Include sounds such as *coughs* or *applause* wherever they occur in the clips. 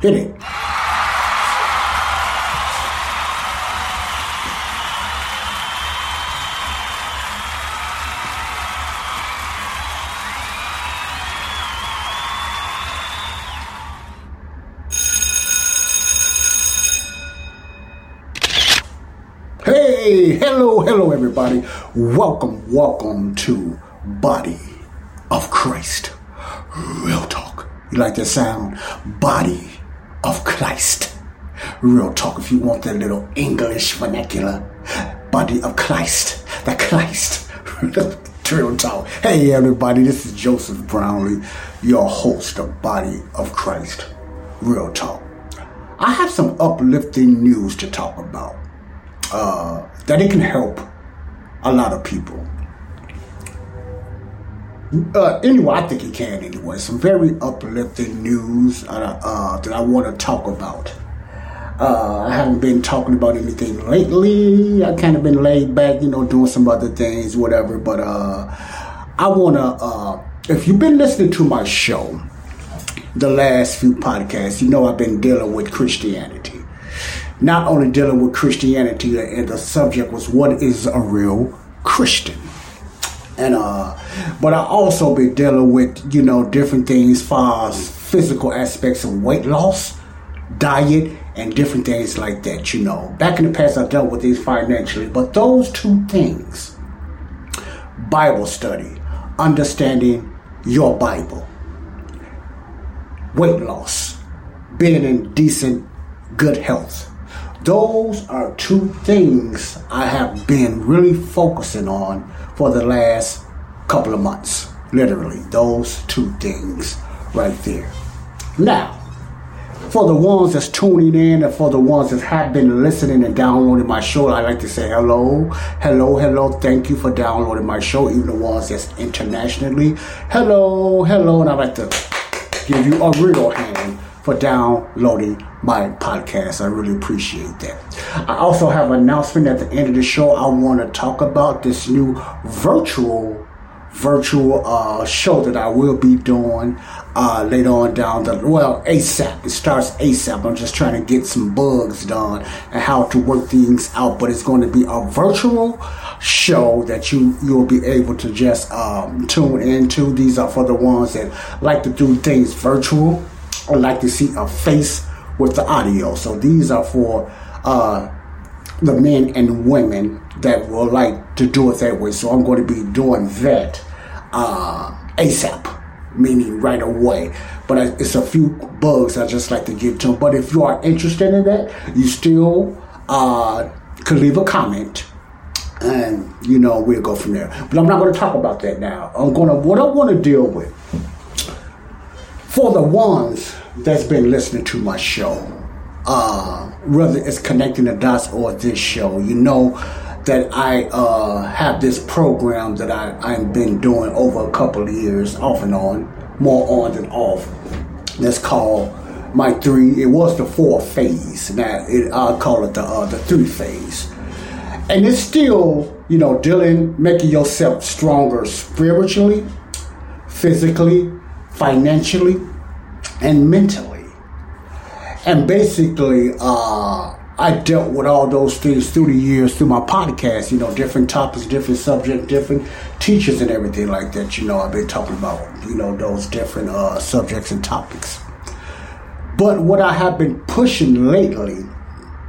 Hit it. Hey, hello, hello, everybody. Welcome, welcome to Body of Christ. Real talk. You like that sound? Body of Christ. Real talk. If you want that little English vernacular, Body of Christ. The Christ. *laughs* Real talk. Hey, everybody. This is Joseph Brownlee, your host of Body of Christ. Real talk. I have some uplifting news to talk about uh, that it can help a lot of people. Uh, anyway, I think it can anyway. Some very uplifting news uh, uh, that I want to talk about. Uh, I haven't been talking about anything lately. I kind of been laid back, you know, doing some other things, whatever. But uh, I want to, uh, if you've been listening to my show, the last few podcasts, you know I've been dealing with Christianity not only dealing with Christianity, and the subject was what is a real Christian. And uh, but I also been dealing with you know different things, far as physical aspects of weight loss, diet, and different things like that. You know, back in the past I dealt with these financially, but those two things, Bible study, understanding your Bible, weight loss, being in decent, good health those are two things I have been really focusing on for the last couple of months. Literally, those two things right there. Now, for the ones that's tuning in and for the ones that have been listening and downloading my show, I like to say hello, hello, hello. Thank you for downloading my show, even the ones that's internationally. Hello, hello, and I'd like to give you a real hand for downloading my podcast. I really appreciate that. I also have an announcement at the end of the show. I want to talk about this new virtual virtual uh, show that I will be doing uh, later on down the well ASAP. It starts ASAP. I'm just trying to get some bugs done and how to work things out. But it's going to be a virtual show that you you'll be able to just um, tune into. These are for the ones that like to do things virtual or like to see a face with the audio. So these are for uh, the men and women that will like to do it that way. So I'm going to be doing that uh, ASAP, meaning right away. But it's a few bugs I just like to get to. But if you are interested in that, you still uh, could leave a comment. And you know we'll go from there. But I'm not going to talk about that now. I'm going to what I want to deal with for the ones that's been listening to my show, uh, whether it's connecting the dots or this show, you know that I uh, have this program that I, I've been doing over a couple of years, off and on, more on than off. That's called my three. It was the four phase. Now it, I call it the uh, the three phase, and it's still you know dealing, making yourself stronger spiritually, physically, financially, and mentally. And basically, uh, I dealt with all those things through the years, through my podcast, you know, different topics, different subjects, different teachers and everything like that. You know, I've been talking about, you know, those different uh, subjects and topics. But what I have been pushing lately,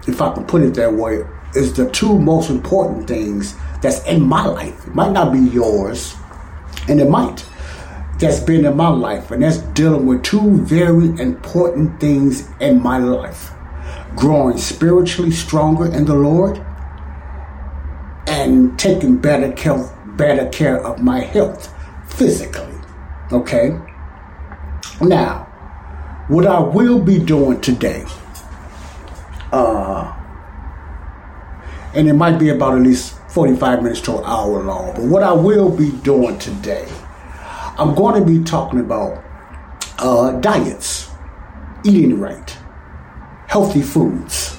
if I can put it that way, is the two most important things that's in my life. It might not be yours, and it might that's been in my life, and that's dealing with two very important things in my life growing spiritually stronger in the Lord and taking better care, better care of my health physically. Okay? Now, what I will be doing today, uh, and it might be about at least 45 minutes to an hour long, but what I will be doing today, I'm going to be talking about uh, diets, eating right, healthy foods,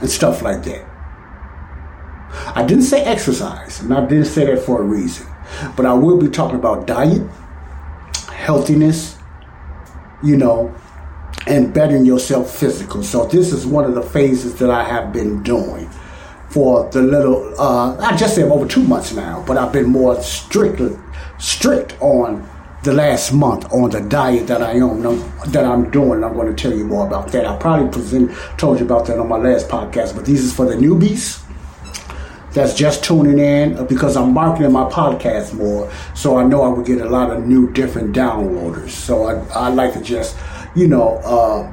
and stuff like that. I didn't say exercise, and I didn't say that for a reason, but I will be talking about diet, healthiness, you know, and bettering yourself physical. So this is one of the phases that I have been doing for the little uh, I just said over two months now, but I've been more strict strict on the last month on the diet that I am that I'm doing. I'm going to tell you more about that. I probably present, told you about that on my last podcast, but this is for the newbies that's just tuning in because I'm marketing my podcast more, so I know I would get a lot of new, different downloaders. So I, I like to just, you know, uh,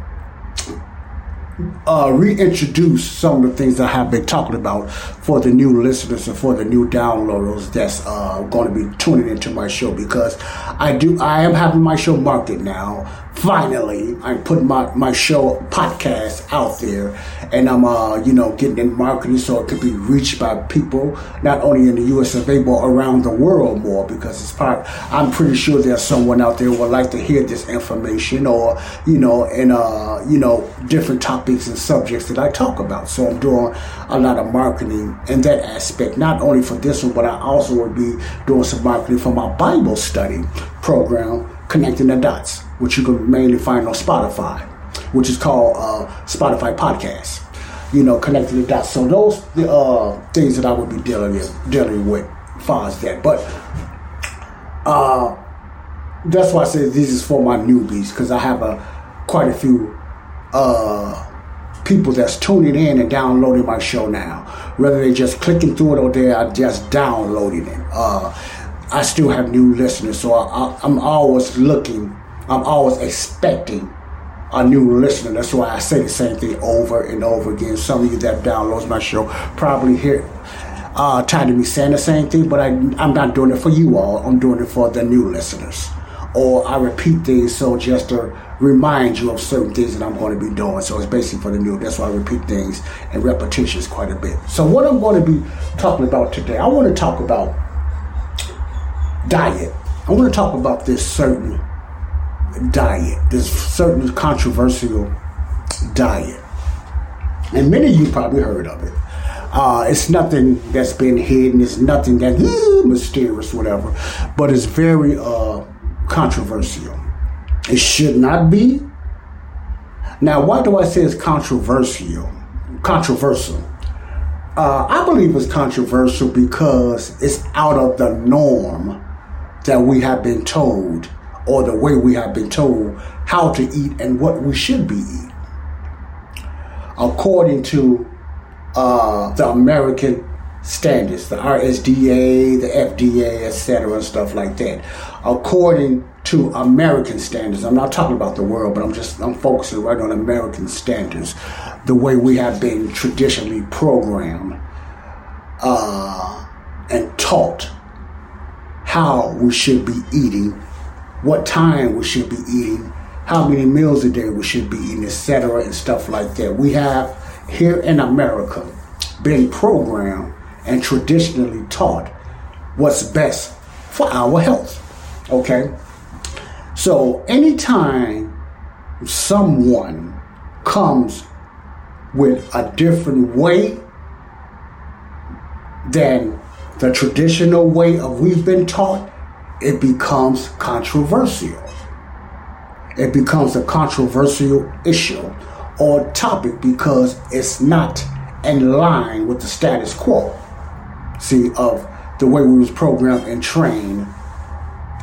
uh, reintroduce some of the things I have been talking about for the new listeners and for the new downloaders that's uh, going to be tuning into my show because I do I am having my show marketed now finally I'm putting my, my show podcast out there and I'm uh you know getting in marketing so it could be reached by people not only in the US of A but around the world more because it's part I'm pretty sure there's someone out there who would like to hear this information or you know in uh you know different topics and subjects that I talk about. So I'm doing a lot of marketing in that aspect not only for this one but I also would be doing some marketing for my Bible study program connecting the dots which you can mainly find on Spotify, which is called uh, Spotify Podcast. You know, connecting the dots. So those the uh, things that I would be dealing with, dealing with, far as that. But uh, that's why I say this is for my newbies because I have a quite a few uh, people that's tuning in and downloading my show now. Whether they're just clicking through it or they are just downloading it. Uh, I still have new listeners, so I, am always looking I'm always expecting a new listener. That's why I say the same thing over and over again. Some of you that downloads my show probably hear uh, tired of me saying the same thing, but I, I'm not doing it for you all. I'm doing it for the new listeners. Or I repeat things so just to remind you of certain things that I'm going to be doing. So it's basically for the new. That's why I repeat things and repetitions quite a bit. So what I'm going to be talking about today, I want to talk about diet. I want to talk about this certain diet, this certain controversial diet. And many of you probably heard of it. Uh, it's nothing that's been hidden. It's nothing that mysterious, whatever. But it's very uh, controversial. It should not be. Now, why do I say it's controversial? Controversial. Uh, I believe it's controversial because it's out of the norm that we have been told or the way we have been told how to eat and what we should be eating. According to uh, the American standards, the RSDA, the FDA, etc., and stuff like that. According to American standards, I'm not talking about the world, but I'm just I'm focusing right on American standards, the way we have been traditionally programmed uh, and taught how we should be eating what time we should be eating, how many meals a day we should be eating, etc., and stuff like that. We have here in America been programmed and traditionally taught what's best for our health. Okay? So anytime someone comes with a different way than the traditional way of we've been taught, it becomes controversial. It becomes a controversial issue or topic because it's not in line with the status quo. See, of the way we was programmed and trained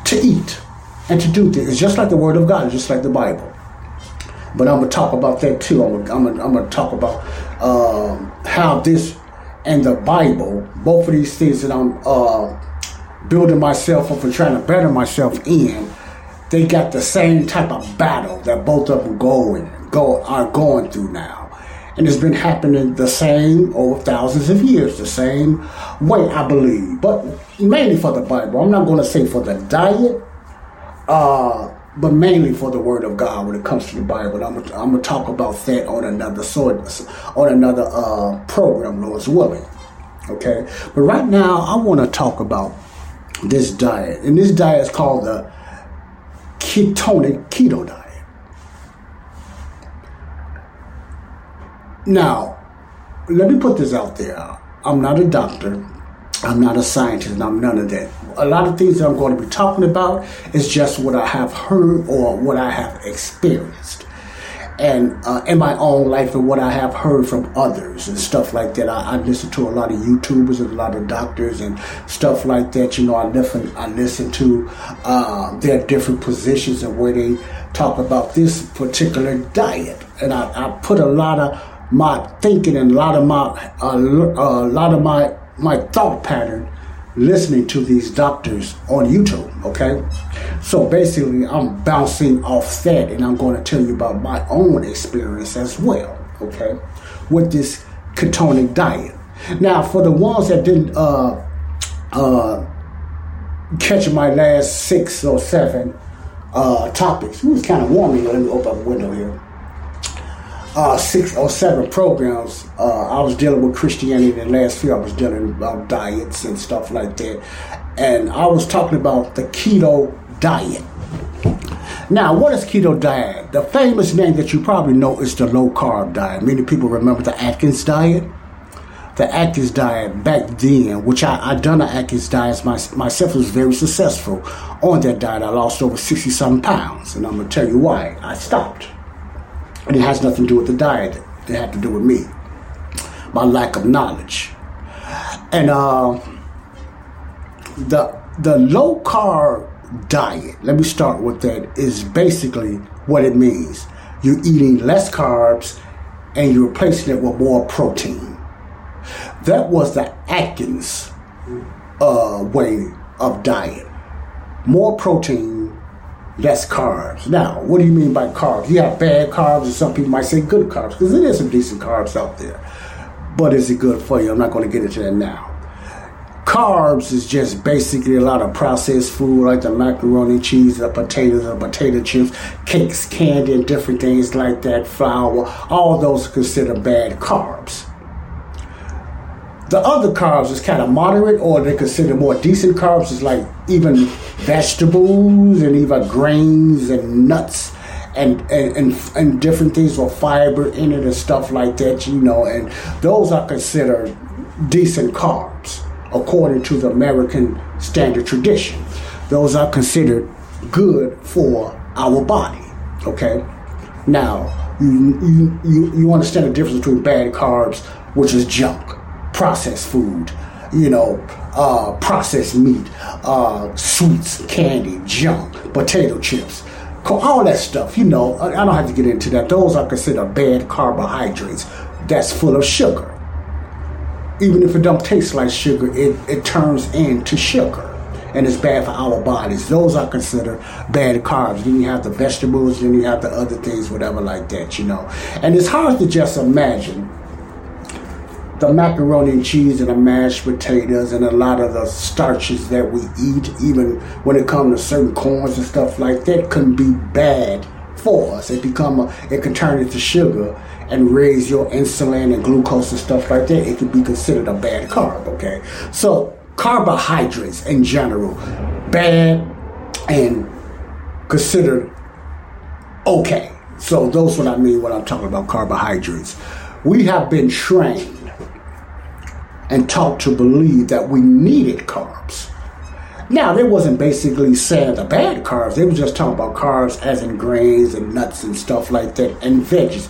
to eat and to do things. It's just like the Word of God, just like the Bible. But I'm gonna talk about that too. I'm gonna, I'm gonna, I'm gonna talk about um, how this and the Bible, both of these things that I'm uh, building myself up and trying to better myself in, they got the same type of battle that both of them going go are going through now. And it's been happening the same over thousands of years, the same way, I believe. But mainly for the Bible. I'm not going to say for the diet. Uh, but mainly for the Word of God when it comes to the Bible. I'm I'm gonna talk about that on another sort, on another uh, program, Lord's willing. Okay, but right now I want to talk about this diet, and this diet is called the ketonic keto diet. Now, let me put this out there. I'm not a doctor. I'm not a scientist I'm none of that. A lot of things that I'm going to be talking about is just what I have heard or what I have experienced. And uh, in my own life and what I have heard from others and stuff like that. I, I, listen to a lot of YouTubers and a lot of doctors and stuff like that. You know, I listen, I listen to uh, their different positions and where they talk about this particular diet. And I, I put a lot of my thinking and a lot of my uh, a lot of my my thought pattern listening to these doctors on YouTube, okay? So basically, I'm bouncing off that and I'm going to tell you about my own experience as well, okay? With this ketonic diet. Now, for the ones that didn't uh, uh, catch my last six or seven uh, topics, it was kind of warm here. Let me open the window here uh, six or seven programs. Uh, I was dealing with Christianity. The last few I was dealing about diets and stuff like that, and I was talking about the keto diet. Now, what is keto diet? The famous name that you probably know is the low carb diet. Many people remember the Atkins diet. The Atkins diet back then, which I, I done the Atkins diet my, myself, was very successful on that diet. I lost over 60 some pounds, and I'm gonna tell you why. I stopped. And it has nothing to do with the diet. It had to do with me, my lack of knowledge. And uh, the the low carb diet, let me start with that, is basically what it means. You're eating less carbs and you're replacing it with more protein. That was the Atkins uh, way of diet. More protein, less carbs. Now, what do you mean by carbs? You have bad carbs, and some people might say good carbs, because there is some decent carbs out there. But is it good for you? I'm not going to get into that now. Carbs is just basically a lot of processed food like the macaroni, cheese, the potatoes, the potato chips, cakes, candy, and different things like that, flour. All those are considered bad carbs. The other carbs is kind of moderate, or they consider more decent carbs, is like even vegetables and even grains and nuts and, and, and, and different things with fiber in it and stuff like that, you know, and those are considered decent carbs according to the American standard tradition. Those are considered good for our body, okay? Now, you, you, you, you understand the difference between bad carbs, which is junk processed food, you know, uh, processed meat, uh, sweets, candy, junk, potato chips, all that stuff. You know, I don't have to get into that. Those are considered bad carbohydrates. That's full of sugar. Even if it don't taste like sugar, it, it turns into sugar and it's bad for our bodies. Those are considered bad carbs. Then you have the vegetables, then you have the other things, whatever like that, you know. And it's hard to just imagine the macaroni and cheese and the mashed potatoes and a lot of the starches that we eat, even when it comes to certain corns and stuff like that, can be bad for us. It become a, it can turn into sugar and raise your insulin and glucose and stuff like that. It can be considered a bad carb. Okay, so carbohydrates in general, bad and considered okay. So those what I mean when I'm talking about carbohydrates. We have been trained and taught to believe that we needed carbs. Now, they wasn't basically saying the bad carbs. They was just talking about carbs as in grains and nuts and stuff like that, and veggies,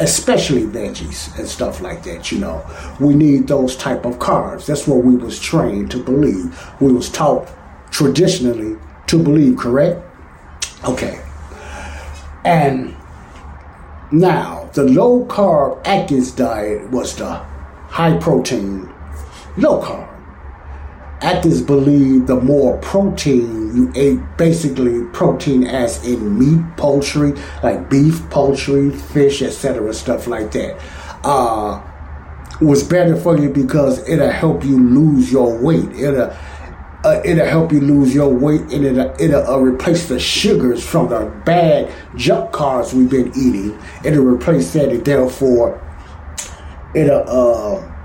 especially veggies and stuff like that. You know, we need those type of carbs. That's what we was trained to believe. We was taught traditionally to believe. Correct? Okay. And now the low carb Atkins diet was the high protein low carb. Atkins believe the more protein you ate, basically protein as in meat, poultry, like beef, poultry, fish, etc., stuff like that, uh, was better for you because it'll help you lose your weight. It'll uh, it'll help you lose your weight and it'll, it'll uh, replace the sugars from the bad junk carbs we've been eating. It'll replace that and therefore it'll uh,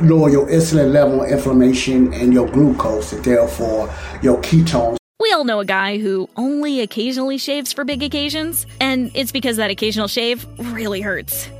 lower your insulin level, inflammation, and your glucose, and therefore your ketones we all know a guy who only occasionally shaves for big occasions, and it's because that occasional shave really hurts.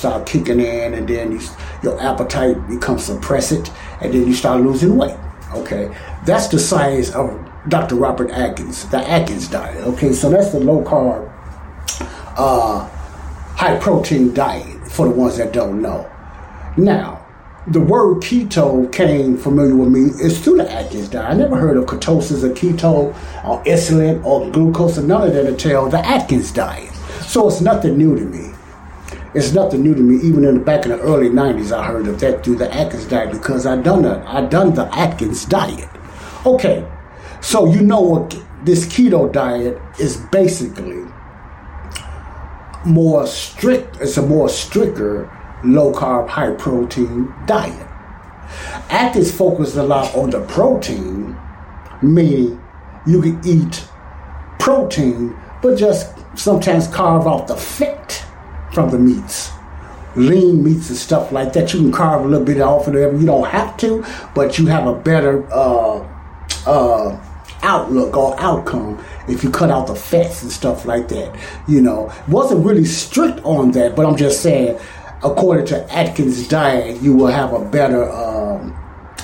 start kicking in, and then you, your appetite becomes suppressed, and then you start losing weight. Okay, that's the science of Dr. Robert Atkins, the Atkins diet. Okay, so that's the low carb, uh, high protein diet for the ones that don't know. Now, the word keto came familiar with me is through the Atkins diet. I never heard of ketosis or keto or insulin or glucose or none of that until the Atkins diet. So it's nothing new to me. It's nothing new to me. Even in the back in the early '90s, I heard of that through the Atkins diet because I done the I done the Atkins diet. Okay, so you know what this keto diet is basically more strict. It's a more stricter low carb, high protein diet. Atkins focused a lot on the protein, meaning you can eat protein, but just sometimes carve off the fat from the meats. Lean meats and stuff like that. You can carve a little bit off of them. You don't have to, but you have a better uh, uh, outlook or outcome if you cut out the fats and stuff like that. You know, wasn't really strict on that, but I'm just saying, according to Atkins' diet, you will have a better um,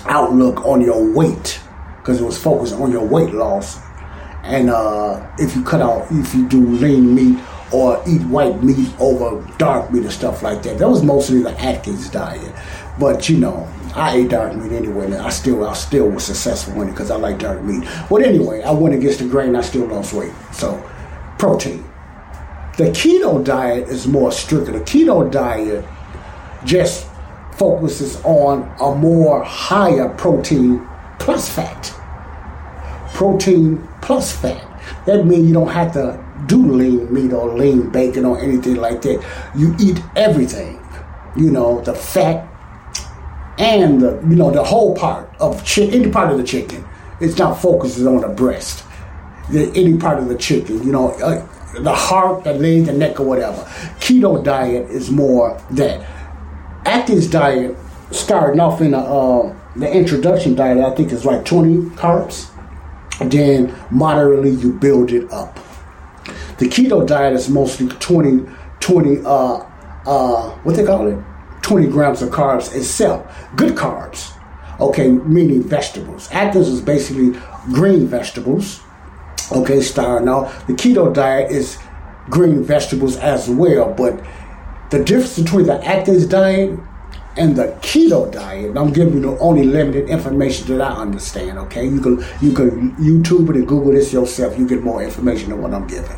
outlook on your weight because it was focused on your weight loss. And uh, if you cut out, if you do lean meat or eat white meat over dark meat and stuff like that. That was mostly the Atkins diet. But you know, I ate dark meat anyway, and I still I still was successful in it because I like dark meat. But anyway, I went against the grain. I still lost weight. So, protein. The keto diet is more strict. The keto diet just focuses on a more higher protein plus fat. Protein plus fat. That means you don't have to do lean meat or lean bacon or anything like that. You eat everything, you know, the fat and the, you know, the whole part of chicken, any part of the chicken. It's not focused on the breast, the, any part of the chicken, you know, uh, the heart, the leg, the neck, or whatever. Keto diet is more that. Atkins diet, starting off in the, uh, the introduction diet, I think is like 20 carbs. Then moderately you build it up. The keto diet is mostly 20, 20 uh, uh, what they call it? 20 grams of carbs itself. Good carbs. Okay, meaning vegetables. Atkins is basically green vegetables. Okay, starting out. The keto diet is green vegetables as well, but the difference between the Atkins diet and the keto diet, I'm giving you the only limited information that I understand. Okay, you can you can YouTube it and Google this yourself. You get more information than what I'm giving.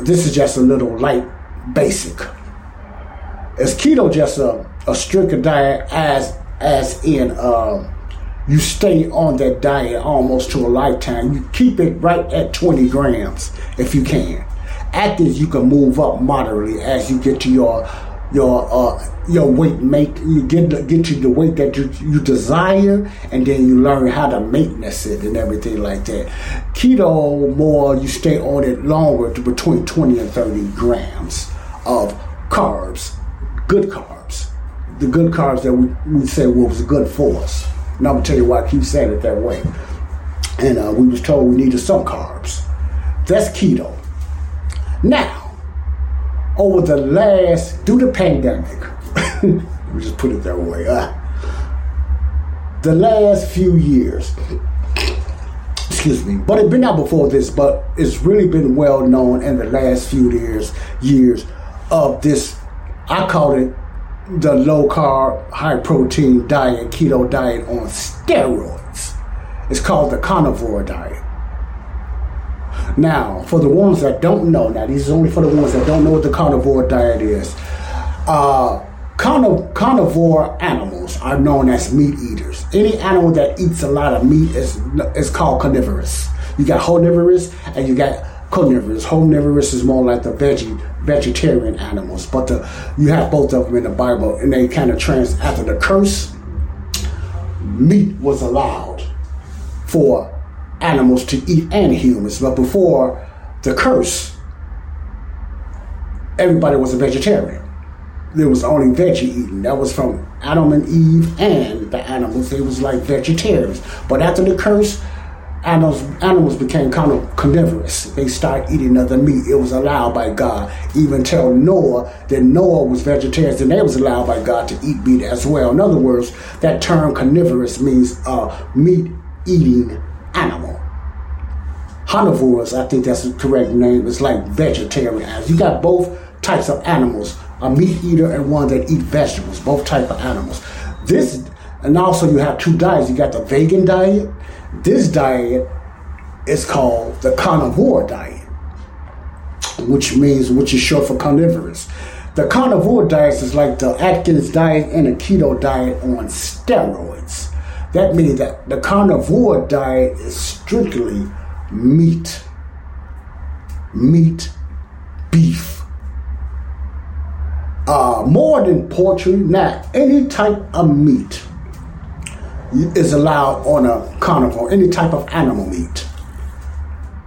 This is just a little light basic. Is keto just a, a stricter diet as as in uh, you stay on that diet almost to a lifetime. You keep it right at 20 grams if you can. Atkins, you can move up moderately as you get to your your uh, your weight make you get get to the weight that you, you desire and then you learn how to maintenance it and everything like that. Keto more you stay on it longer to between 20 and 30 grams of carbs good carbs. The good carbs that we, we say was good for us. And i'm gonna tell you why i keep saying it that way. And uh, we was told we needed some carbs. That's keto. Now over the last, due to pandemic, *laughs* let me just put it that way, uh, the last few years, excuse me, but it's been out before this, but it's really been well known in the last few years, years of this, I call it the low carb, high protein diet, keto diet on steroids. It's called the carnivore diet. Now, for the ones that don't know, now these is only for the ones that don't know what the carnivore diet is. Uh, carniv- carnivore animals are known as meat eaters. Any animal that eats a lot of meat is is called carnivorous. You got omnivorous and you got carnivorous. Omnivorous is more like the veggie vegetarian animals, but the, you have both of them in the Bible, and they kind of trans after the curse. Meat was allowed for animals to eat and humans, but before the curse, everybody was a vegetarian. There was only veggie eating. That was from Adam and Eve and the animals. They was like vegetarians. But after the curse, animals animals became kind of carnivorous. They started eating other meat. It was allowed by God. Even tell Noah that Noah was vegetarian, and they was allowed by God to eat meat as well. In other words, that term carnivorous means uh, meat eating animal. Carnivores, I think that's the correct name, It's like vegetarian. You got both types of animals, a meat eater and one that eat vegetables, both type of animals. This, and also you have two diets. You got the vegan diet. This diet is called the carnivore diet, which means, which is short for carnivorous. The carnivore diet is like the Atkins diet and a keto diet on steroids. That means that the carnivore diet is strictly meat, meat, beef. Uh, more than poultry, not any type of meat is allowed on a carnivore, any type of animal meat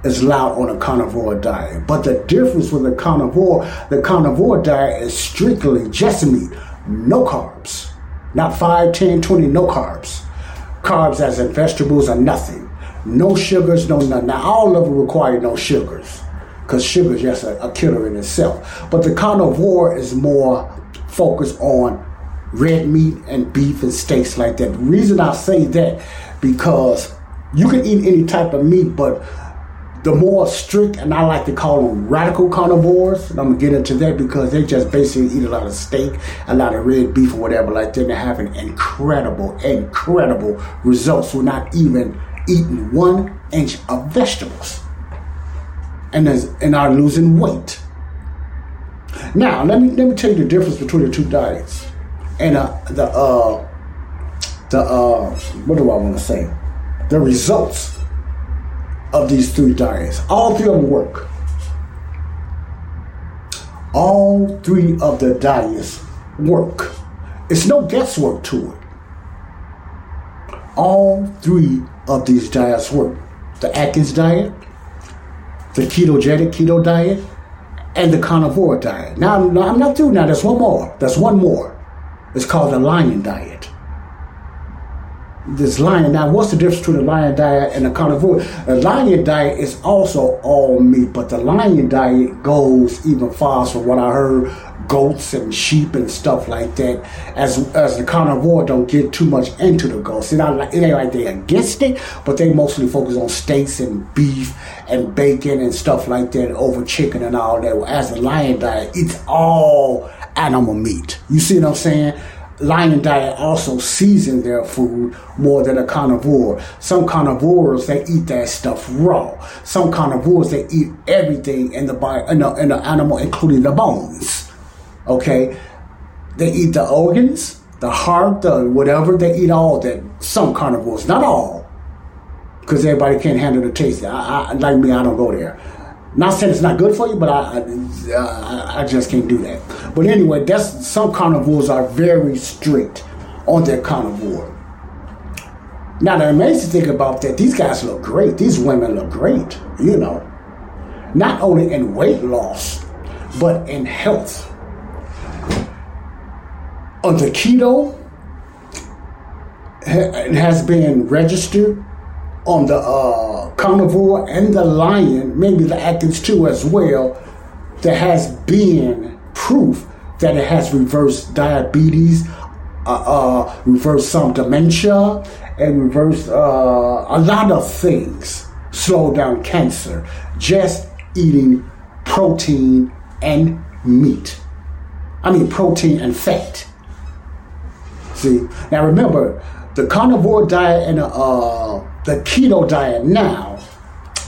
is allowed on a carnivore diet. But the difference with the carnivore, the carnivore diet is strictly just meat, no carbs. Not 5, 10, 20, no carbs. Carbs as in vegetables are nothing. No sugars, no nothing. Now all of them require no sugars. Because sugar is just a, a killer in itself. But the carnivore is more focused on red meat and beef and steaks like that. The reason I say that because you can eat any type of meat, but the more strict, and I like to call them radical carnivores, and I'm gonna get into that because they just basically eat a lot of steak, a lot of red beef or whatever like that. They're having incredible, incredible results. We're not even eating one inch of vegetables, and and are losing weight. Now, let me let me tell you the difference between the two diets and uh, the uh, the uh, what do I want to say? The results of these three diets. All three of them work. All three of the diets work. It's no guesswork to it. All three of these diets work. The Atkins diet, the ketogenic keto diet, and the carnivore diet. Now, I'm not through now. There's one more. There's one more. It's called the lion diet. This lion, now what's the difference between the lion diet and the carnivore? A lion diet is also all meat, but the lion diet goes even farther from what I heard, goats and sheep and stuff like that. As as the carnivore don't get too much into the goats. It ain't like, it ain't like they against it, but they mostly focus on steaks and beef and bacon and stuff like that over chicken and all that. As the lion diet, it's all animal meat. You see what I'm saying? Lion diet also season their food more than a carnivore. Some carnivores they eat that stuff raw. Some carnivores they eat everything in the body, in the, in the animal, including the bones. Okay, they eat the organs, the heart, the whatever. They eat all that. Some carnivores, not all, because everybody can't handle the taste. I, I, like me, I don't go there. Not saying it's not good for you, but I, I, I just can't do that. But anyway, that's some carnivores are very strict on their carnivore. Now the amazing thing about that, these guys look great. These women look great. You know, not only in weight loss, but in health. Under keto, it has been registered on the uh, carnivore and the lion, maybe the Atkins too as well, that has been proof that it has reversed diabetes, uh, uh, reversed some dementia, and reversed uh, a lot of things. Slow down cancer. Just eating protein and meat. I mean, protein and fat. See, now remember, the carnivore diet and uh, the keto diet now,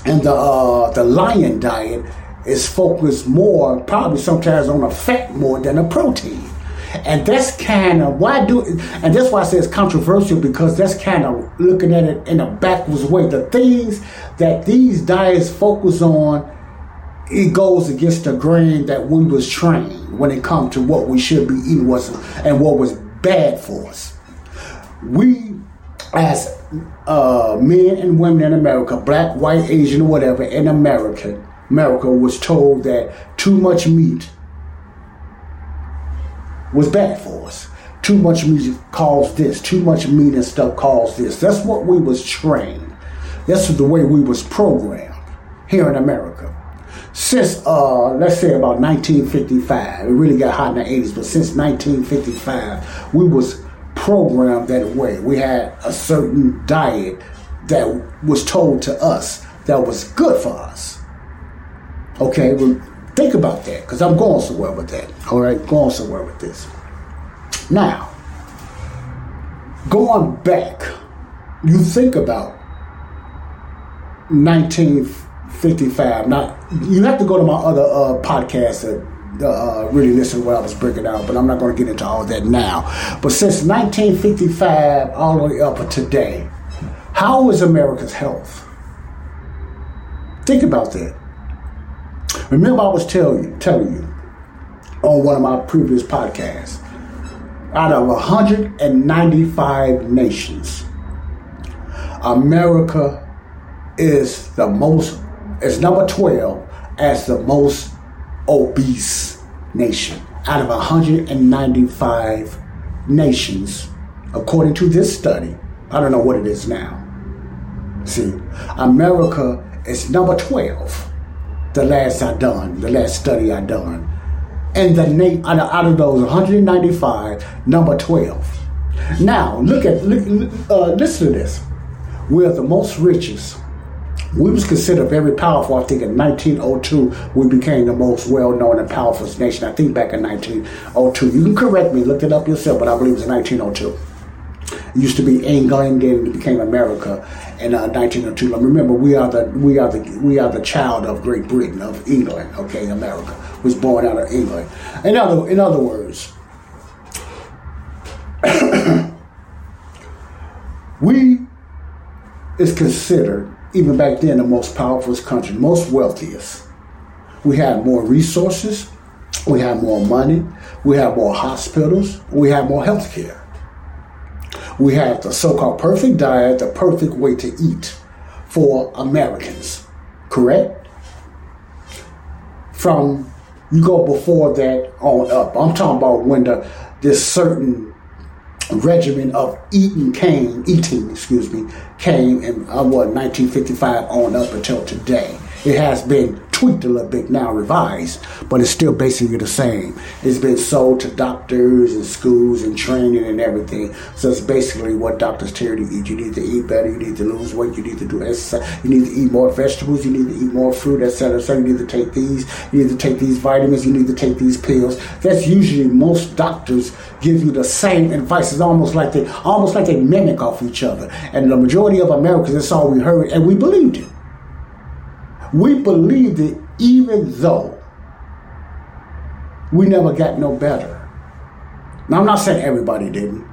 and the uh, the lion diet is focused more, probably sometimes on the fat more than the protein. And that's kind of why do and that's why I say it's controversial because that's kind of looking at it in a backwards way. The things that these diets focus on, it goes against the grain that we was trained when it comes to what we should be eating was and what was bad for us we as uh, men and women in America, black, white, Asian, whatever, in America, America was told that too much meat was bad for us. Too much meat caused this. Too much meat and stuff caused this. That's what we was trained. That's the way we was programmed here in America. Since uh, let's say about 1955, it really got hot in the 80s, but since 1955, we was programmed that way. We had a certain diet that was told to us that was good for us. Okay, well, think about that because I'm going somewhere with that. All right, going somewhere with this. Now, going back, you think about 1955. Now, you have to go to my other uh, podcast that uh, really listen to what I was breaking out, but I'm not going to get into all that now. But since 1955 all the way up to today, how is America's health? Think about that. Remember, I was telling you, telling you on one of my previous podcasts, out of 195 nations, America is the most, is number 12 as the most obese nation out of 195 nations, according to this study. I don't know what it is now. See, America is number 12, the last I done, the last study I done. And the na- out, of, out of those 195, number 12. Now, look at, look, uh, listen to this. We're the most richest we was considered very powerful. I think in 1902 we became the most well-known and powerful nation. I think back in 1902. You can correct me, look it up yourself, but I believe it was 1902. It used to be England, then it became America in uh, 1902. Remember, we are the we are the we are the child of Great Britain of England. Okay, America was born out of England. In other in other words, *coughs* we is considered even back then, the most powerful country, most wealthiest. We had more resources, we had more money, we had more hospitals, we had more health care. We had the so called perfect diet, the perfect way to eat for Americans, correct? From you go before that on up. I'm talking about when the this certain regimen of eating came, eating, excuse me, came and uh, what 1955 on up until today. It has been tweaked a little bit now, revised, but it's still basically the same. It's been sold to doctors and schools and training and everything. So it's basically what doctors tell you to eat. You need to eat better. You need to lose weight. You need to do exercise. You need to eat more vegetables. You need to eat more fruit, etc. So you need to take these. You need to take these vitamins. You need to take these pills. That's usually most doctors give you the same advice. It's almost like they almost like they mimic off each other. And the majority of Americans, that's all we heard, and we believed it. We believed it even though we never got no better. Now, I'm not saying everybody didn't,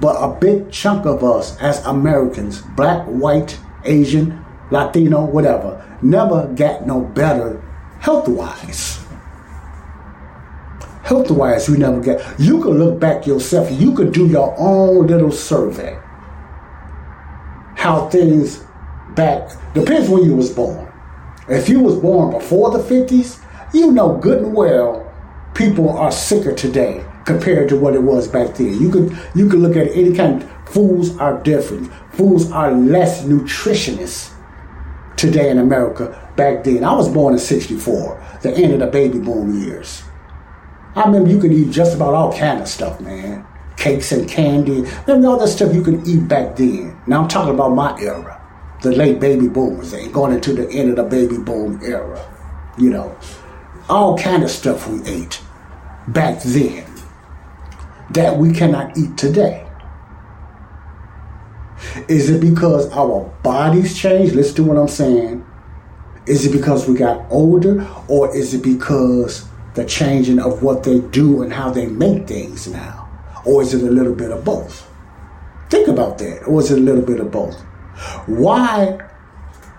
but a big chunk of us as Americans, black, white, Asian, Latino, whatever, never got no better health wise. Health wise, we never get. You can look back yourself, you could do your own little survey. How things back, depends when you was born. If you was born before the 50s, you know good and well people are sicker today compared to what it was back then. You could you could look at any kind of foods are different. Foods are less nutritious today in America back then. I was born in 64, the end of the baby boom years. I remember you could eat just about all kind of stuff, man. Cakes and candy, and all that stuff you could eat back then. Now I'm talking about my era, the late baby boomers, and going into the end of the baby boom era. You know, all kind of stuff we ate back then that we cannot eat today. Is it because our bodies changed? Listen to what I'm saying. Is it because we got older, or is it because the changing of what they do and how they make things now? Or is it a little bit of both? Think about that. Or is it a little bit of both? Why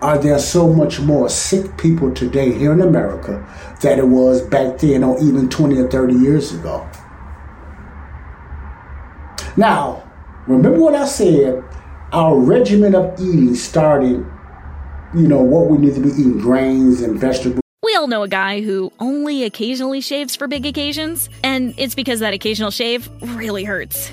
are there so much more sick people today here in America than it was back then or even 20 or 30 years ago? Now, remember what I said our regimen of eating started, you know, what we need to be eating grains and vegetables we all know a guy who only occasionally shaves for big occasions, and it's because that occasional shave really hurts.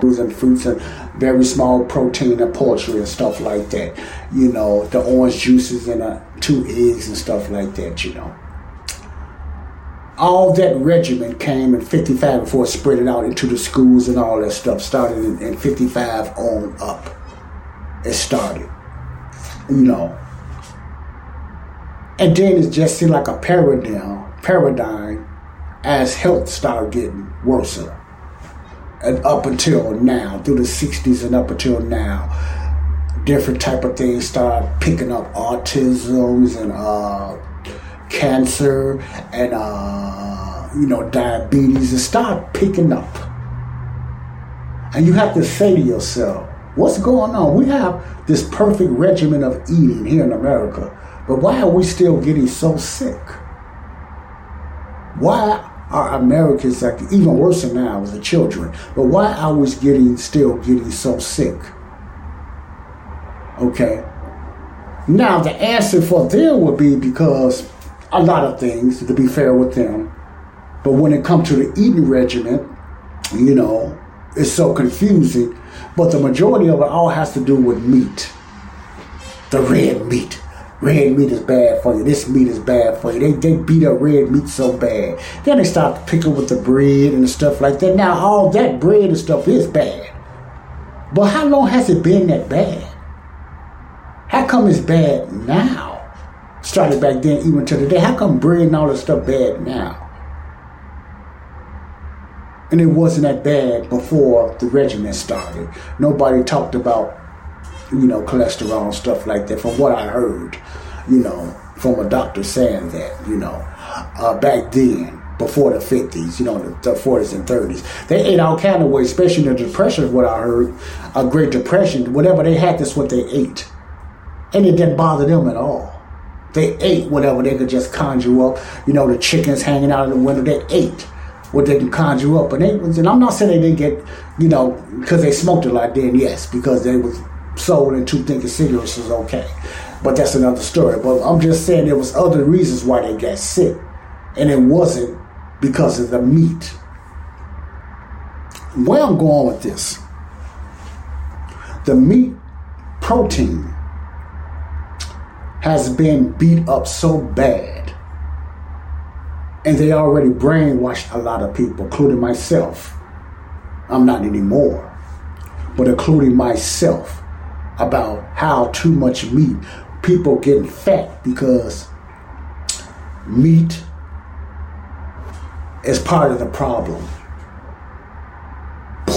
and fruits and very small protein and poultry and stuff like that. You know, the orange juices and uh, two eggs and stuff like that, you know. All that regimen came in 55 before it spread it out into the schools and all that stuff. Started in, in 55 on up. It started, you know. And then it just seemed like a paradigm, paradigm as health started getting worse and up until now, through the 60s and up until now, different type of things start picking up autisms and uh, cancer and uh, you know diabetes and start picking up. And you have to say to yourself, what's going on? We have this perfect regimen of eating here in America, but why are we still getting so sick? Why our Americans like even worse than now the children. But why I was getting still getting so sick? Okay. Now the answer for them would be because a lot of things, to be fair with them. But when it comes to the eating regimen, you know, it's so confusing. But the majority of it all has to do with meat. The red meat red meat is bad for you. This meat is bad for you. They, they beat up red meat so bad. Then they start picking with the bread and stuff like that. Now all that bread and stuff is bad. But how long has it been that bad? How come it's bad now? Started back then even to today. How come bread and all this stuff bad now? And it wasn't that bad before the regiment started. Nobody talked about you know, cholesterol and stuff like that, from what I heard, you know, from a doctor saying that, you know, uh, back then, before the 50s, you know, the, the 40s and 30s. They ate all kind of ways, especially in the depression, what I heard, a Great Depression, whatever they had, that's what they ate. And it didn't bother them at all. They ate whatever they could just conjure up. You know, the chickens hanging out of the window, they ate what they can conjure up. And, they, and I'm not saying they didn't get, you know, because they smoked a lot then, yes, because they was sold into thinking cigarettes is okay. But that's another story. But I'm just saying there was other reasons why they got sick. And it wasn't because of the meat. Where I'm going with this, the meat protein has been beat up so bad. And they already brainwashed a lot of people, including myself. I'm not anymore, but including myself about how too much meat, people getting fat because meat is part of the problem.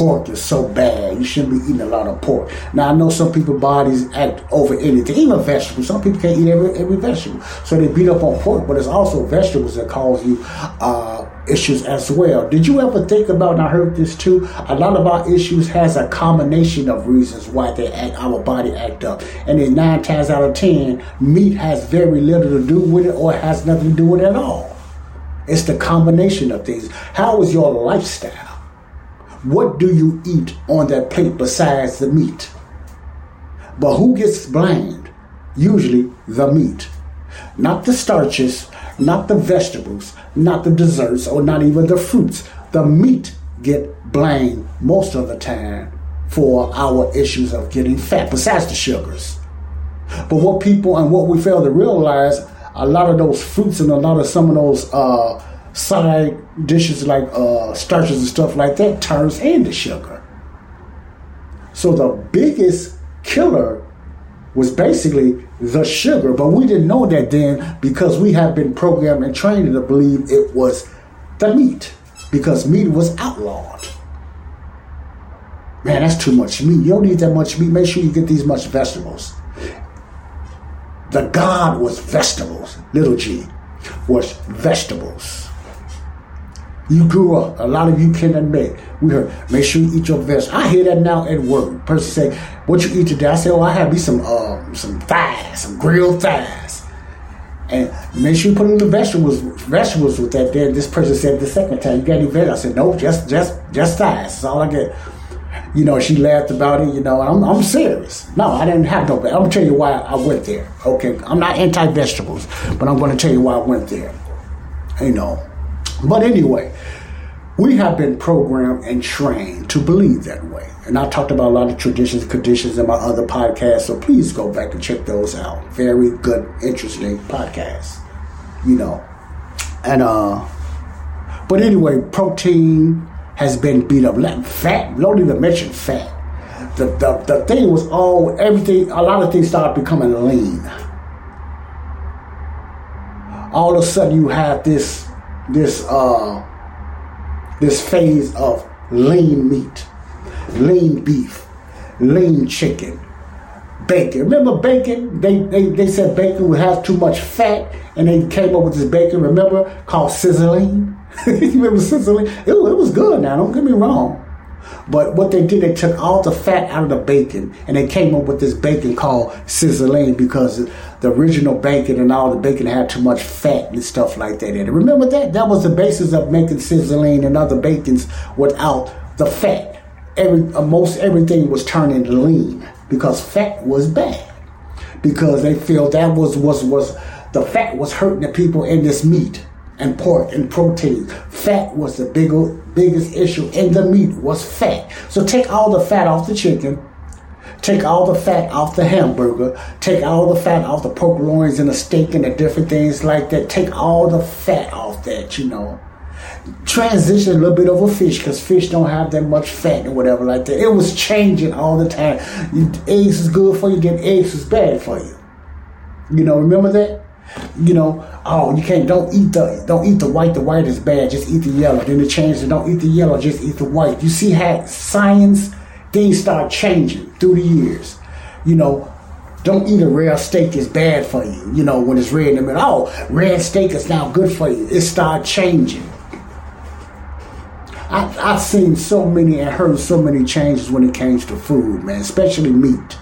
pork is so bad. You shouldn't be eating a lot of pork. Now I know some people's bodies act over anything, even vegetables. Some people can't eat every, every vegetable, so they beat up on pork. But it's also vegetables that cause you uh, issues as well. Did you ever think about? I heard this too. A lot of our issues has a combination of reasons why they act, our body act up, and then nine times out of ten, meat has very little to do with it, or has nothing to do with it at all. It's the combination of things. How is your lifestyle? What do you eat on that plate besides the meat? But who gets blamed? Usually the meat. Not the starches, not the vegetables, not the desserts, or not even the fruits. The meat get blamed most of the time for our issues of getting fat, besides the sugars. But what people and what we fail to realize, a lot of those fruits and a lot of some of those uh, side dishes like uh, starches and stuff like that turns into sugar. So the biggest killer was basically the sugar, but we didn't know that then because we have been programmed and trained to believe it was the meat because meat was outlawed. Man, that's too much meat. You don't need that much meat. Make sure you get these much vegetables. The God was vegetables. Little g was vegetables. You grew up. A lot of you can admit. We heard, make sure you eat your vegetables. I hear that now at work. Person say, what you eat today? I say, oh, I have me some uh, some thighs, some grilled thighs. And make sure you put in the vegetables vegetables with that. Then this person said the second time, you got any vegetables? I said, no, just just just thighs. That's all I get. You know, she laughed about it. You know, I'm, I'm serious. No, I didn't have no. I'm gonna tell you why I went there. Okay, I'm not anti vegetables, but I'm gonna tell you why I went there. You know, but anyway, we have been programmed and trained to believe that way. And I talked about a lot of traditions conditions in my other podcasts, so please go back and check those out. Very good, interesting podcasts. You know. And uh but anyway, protein has been beat up. Fat, don't even mention fat. The, the, the thing was all everything a lot of things started becoming lean. All of a sudden you have this this uh this phase of lean meat, lean beef, lean chicken, bacon. Remember bacon? They, they, they said bacon would have too much fat, and they came up with this bacon, remember, called Sizzlean. *laughs* you remember Sizzlean? It, it was good now, don't get me wrong. But what they did, they took all the fat out of the bacon and they came up with this bacon called Sizzlean because the original bacon and all the bacon had too much fat and stuff like that it. Remember that? That was the basis of making Sizzlean and other bacons without the fat. Every, uh, most everything was turning lean because fat was bad. Because they feel that was was was the fat was hurting the people in this meat and pork and protein. Fat was the bigger, biggest issue in the meat was fat. So take all the fat off the chicken, take all the fat off the hamburger, take all the fat off the pork loins and the steak and the different things like that. Take all the fat off that, you know. Transition a little bit over fish because fish don't have that much fat or whatever like that. It was changing all the time. eggs is good for you, then eggs is bad for you. You know, remember that? you know, oh, you can't don't eat the don't eat the white. The white is bad. Just eat the yellow. Then it changed to don't eat the yellow. Just eat the white. You see how science things start changing through the years. You know, don't eat a rare steak is bad for you. You know, when it's red in the middle. Oh, red steak is now good for you. It start changing. I, I've seen so many and heard so many changes when it comes to food, man, especially meat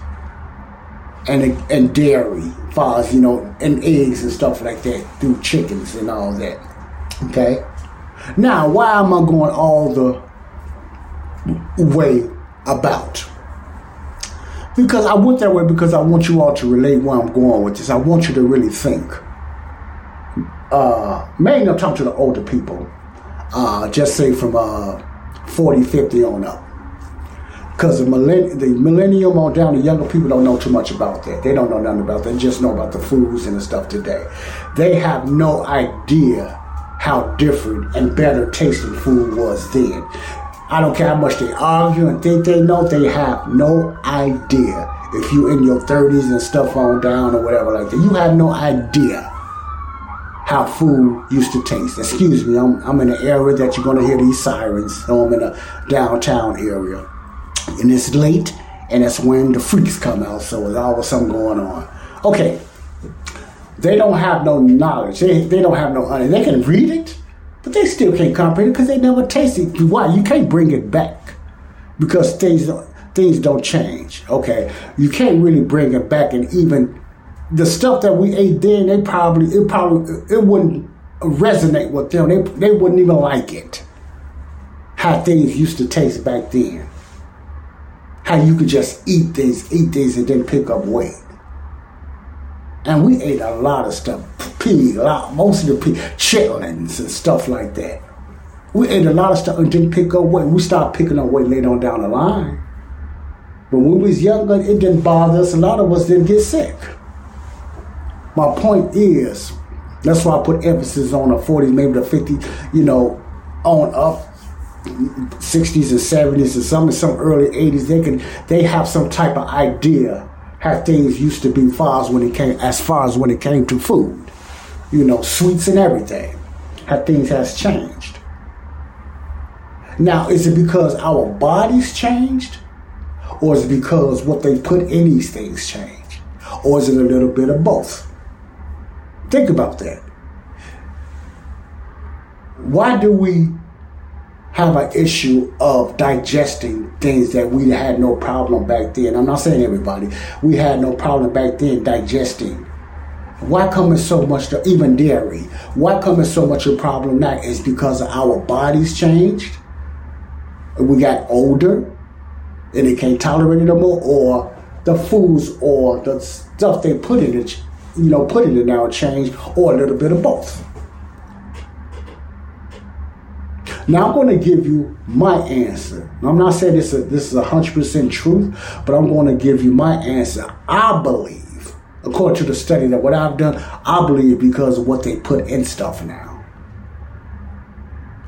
and and dairy, far as you know, and eggs and stuff like that through chickens and all that. Okay. Now, why am I going all the way about? Because I went that way because I want you all to relate where I'm going with this. I want you to really think. Uh, mainly I'm talking to the older people. Uh, just say from uh, 40, 50 on up because the, millenn- the millennium on down, the younger people don't know too much about that. They don't know nothing about that. They just know about the foods and the stuff today. They have no idea how different and better tasting food was then. I don't care how much they argue and think they know, they have no idea. If you're in your 30s and stuff on down or whatever like that, you have no idea how food used to taste. Excuse me, I'm, I'm in an area that you're going to hear these sirens. So I'm in a downtown area. And it's late, and that's when the freaks come out. So there's always something going on. Okay, they don't have no knowledge. They, they don't have no honey. They can read it, but they still can't comprehend it because they never tasted it. Why? You can't bring it back because things don't, things don't change. Okay, you can't really bring it back, and even the stuff that we ate then, they probably it probably it wouldn't resonate with them. They they wouldn't even like it. How things used to taste back then. How you could just eat things, eat things, and then pick up weight. And we ate a lot of stuff, pig, a lot, most of the pig, chitlins and stuff like that. We ate a lot of stuff and didn't pick up weight. We started picking up weight later on down the line. But when we was younger, it didn't bother us. A lot of us didn't get sick. My point is, that's why I put emphasis on the 40s, maybe the 50s, you know, on up. 60s and 70s and some some early 80s they can they have some type of idea how things used to be far as when it came as far as when it came to food. You know sweets and everything how things has changed. Now is it because our bodies changed? Or is it because what they put in these things changed? Or is it a little bit of both? Think about that. Why do we have an issue of digesting things that we had no problem back then. I'm not saying everybody. We had no problem back then digesting. Why come it's so much to even dairy? Why come it's so much a problem now? Is because our bodies changed. We got older and they can't tolerate it no more, or the foods or the stuff they put in it, you know, put in it now changed, or a little bit of both. Now I'm going to give you my answer. I'm not saying this is, this is 100% truth, but I'm going to give you my answer. I believe, according to the study that what I've done, I believe because of what they put in stuff now.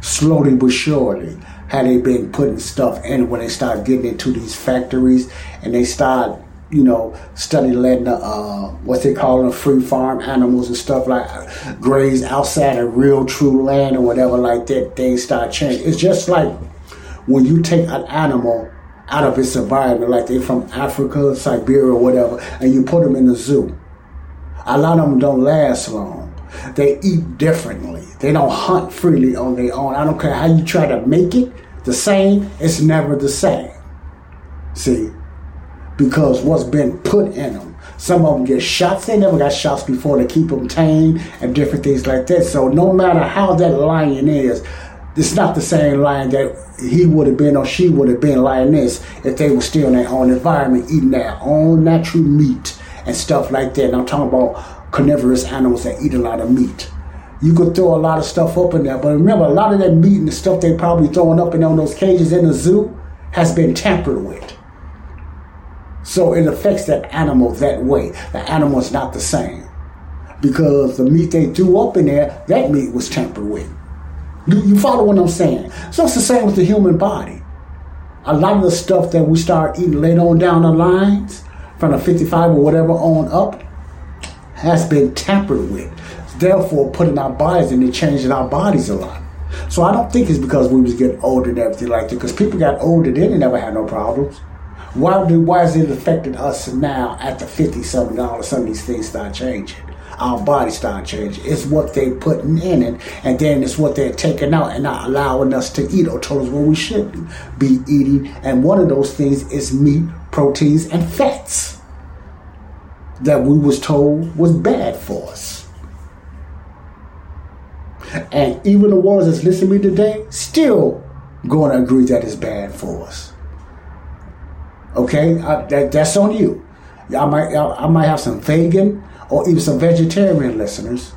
Slowly but surely, had they been putting stuff in when they start getting into these factories and they start you know, study letting the, uh, what they call them, free farm animals and stuff like graze outside of real true land or whatever like that, things start changing. It's just like when you take an animal out of its environment, like they're from Africa, Siberia, whatever, and you put them in the zoo. A lot of them don't last long. They eat differently. They don't hunt freely on their own. I don't care how you try to make it the same, it's never the same. See? Because what's been put in them. Some of them get shots. They never got shots before to keep them tame and different things like that. So no matter how that lion is, it's not the same lion that he would have been or she would have been lioness if they were still in their own environment, eating their own natural meat and stuff like that. And I'm talking about carnivorous animals that eat a lot of meat. You could throw a lot of stuff up in there, but remember, a lot of that meat and the stuff they probably throwing up in on those cages in the zoo has been tampered with. So it affects that animal that way. The animal is not the same. Because the meat they threw up in there, that meat was tampered with. Do you follow what I'm saying? So it's the same with the human body. A lot of the stuff that we start eating later on down the lines, from the 55 or whatever on up, has been tampered with. Therefore, putting our bodies in and changing our bodies a lot. So I don't think it's because we was getting older and everything like that. Because people got older then and never had no problems. Why do why is it affecting us now the fifty something dollars? Some of these things start changing. Our bodies start changing. It's what they're putting in it, and then it's what they're taking out and not allowing us to eat or told us what we shouldn't be eating. And one of those things is meat, proteins, and fats that we was told was bad for us. And even the ones that's listening to me today still going to agree that it's bad for us. Okay, I, that, that's on you. I might I might have some vegan or even some vegetarian listeners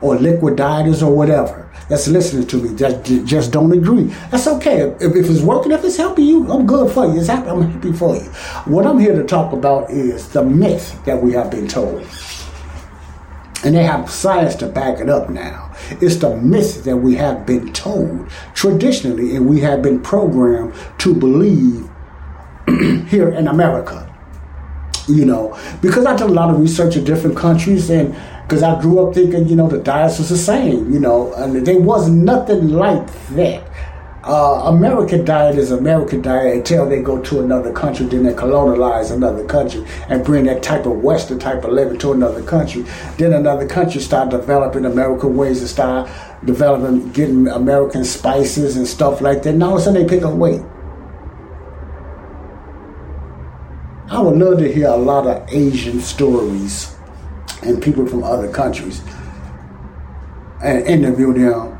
or liquid dieters or whatever that's listening to me that just don't agree. That's okay. If, if it's working, if it's helping you, I'm good for you. It's happy, I'm happy for you. What I'm here to talk about is the myth that we have been told. And they have science to back it up now. It's the myth that we have been told traditionally, and we have been programmed to believe *clears throat* here in America. You know, because I did a lot of research in different countries, and Because I grew up thinking, you know, the diets was the same, you know, and there was nothing like that. Uh, American diet is American diet until they go to another country, then they colonialize another country and bring that type of Western type of living to another country. Then another country start developing American ways and start developing, getting American spices and stuff like that. And all of a sudden they pick up weight. I would love to hear a lot of Asian stories and people from other countries and interview them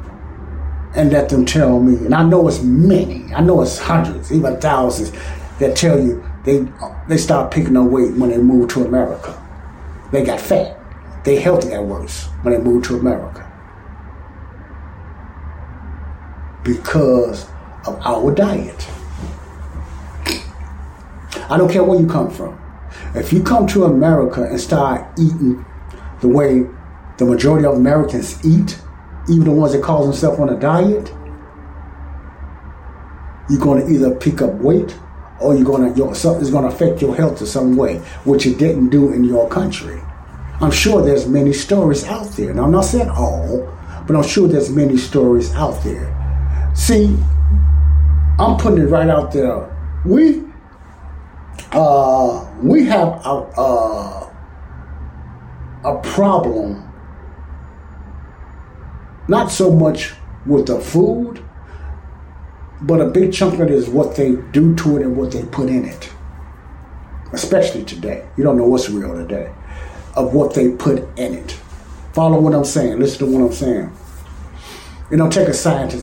and let them tell me. And I know it's many, I know it's hundreds, even thousands that tell you they they start picking up weight when they move to America. They got fat. They healthy at worse when they move to America. Because of our diet. I don't care where you come from. If you come to America and start eating the way the majority of Americans eat, even the ones that call themselves on a diet, you're going to either pick up weight or you're going to your, something's going to affect your health in some way, which it didn't do in your country. I'm sure there's many stories out there. Now, I'm not saying all, but I'm sure there's many stories out there. See, I'm putting it right out there. We uh, we have a, a, a problem not so much with the food, but a big chunk of it is what they do to it and what they put in it. Especially today. You don't know what's real today. Of what they put in it. Follow what I'm saying. Listen to what I'm saying. You know, take a scientist.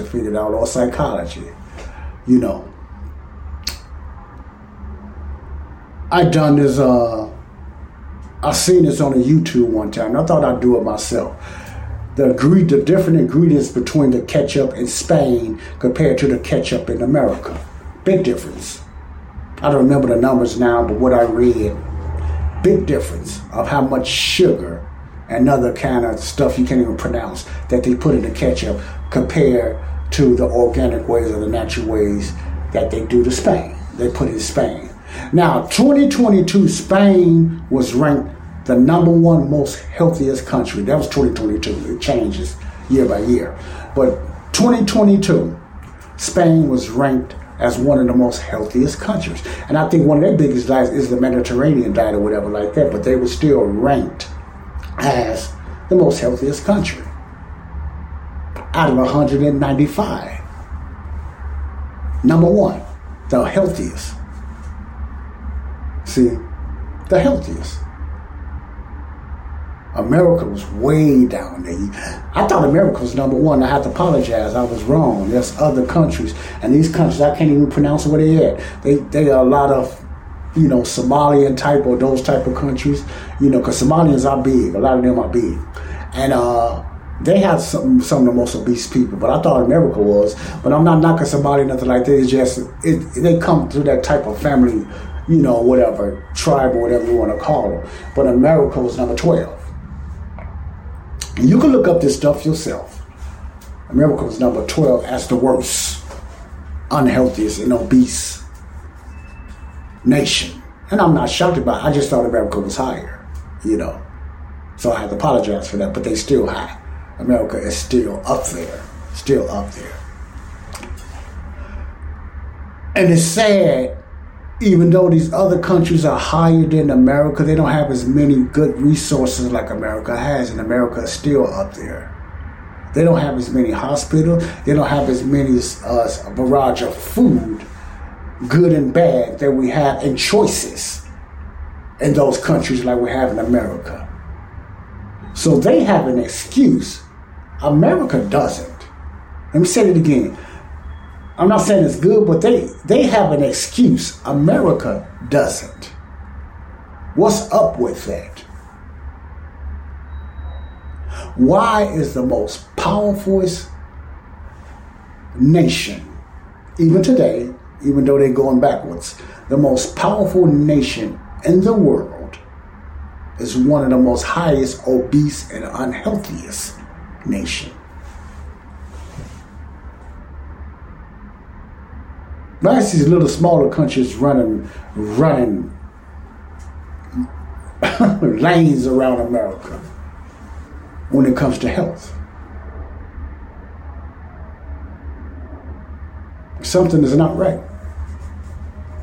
to figure it out or psychology. You know. I done this uh I seen this on a YouTube one time. I thought I'd do it myself. The the different ingredients between the ketchup in Spain compared to the ketchup in America. Big difference. I don't remember the numbers now, but what I read, big difference of how much sugar and other kind of stuff you can't even pronounce that they put in the ketchup compared to the organic ways or the natural ways that they do to Spain. They put in Spain. Now, 2022, Spain was ranked the number one most healthiest country. That was 2022. It changes year by year. But 2022, Spain was ranked as one of the most healthiest countries. And I think one of their biggest diets is the Mediterranean diet or whatever like that, but they were still ranked as the most healthiest country out of 195. Number one, the healthiest. See, the healthiest. America was way down there. I thought America was number one. I have to apologize. I was wrong. There's other countries, and these countries I can't even pronounce where they at. They they are a lot of, you know, Somalian type or those type of countries. You know, because Somalians are big. A lot of them are big, and uh, they have some some of the most obese people, but I thought America was. But I'm not knocking somebody nothing like that. It's just it, they come through that type of family, you know, whatever tribe or whatever you want to call them. But America was number twelve. And you can look up this stuff yourself. America was number twelve as the worst, unhealthiest, and obese nation. And I'm not shocked about. it. I just thought America was higher, you know. So I have to apologize for that, but they still high. America is still up there, still up there. And it's sad even though these other countries are higher than America, they don't have as many good resources like America has, and America is still up there. They don't have as many hospitals. They don't have as many uh, a barrage of food, good and bad, that we have and choices in those countries like we have in America. So they have an excuse. America doesn't. Let me say it again. I'm not saying it's good, but they they have an excuse. America doesn't. What's up with that? Why is the most powerful nation, even today, even though they're going backwards, the most powerful nation in the world is one of the most highest obese and unhealthiest nation? Why these little smaller countries running running *laughs* lanes around America when it comes to health? Something is not right.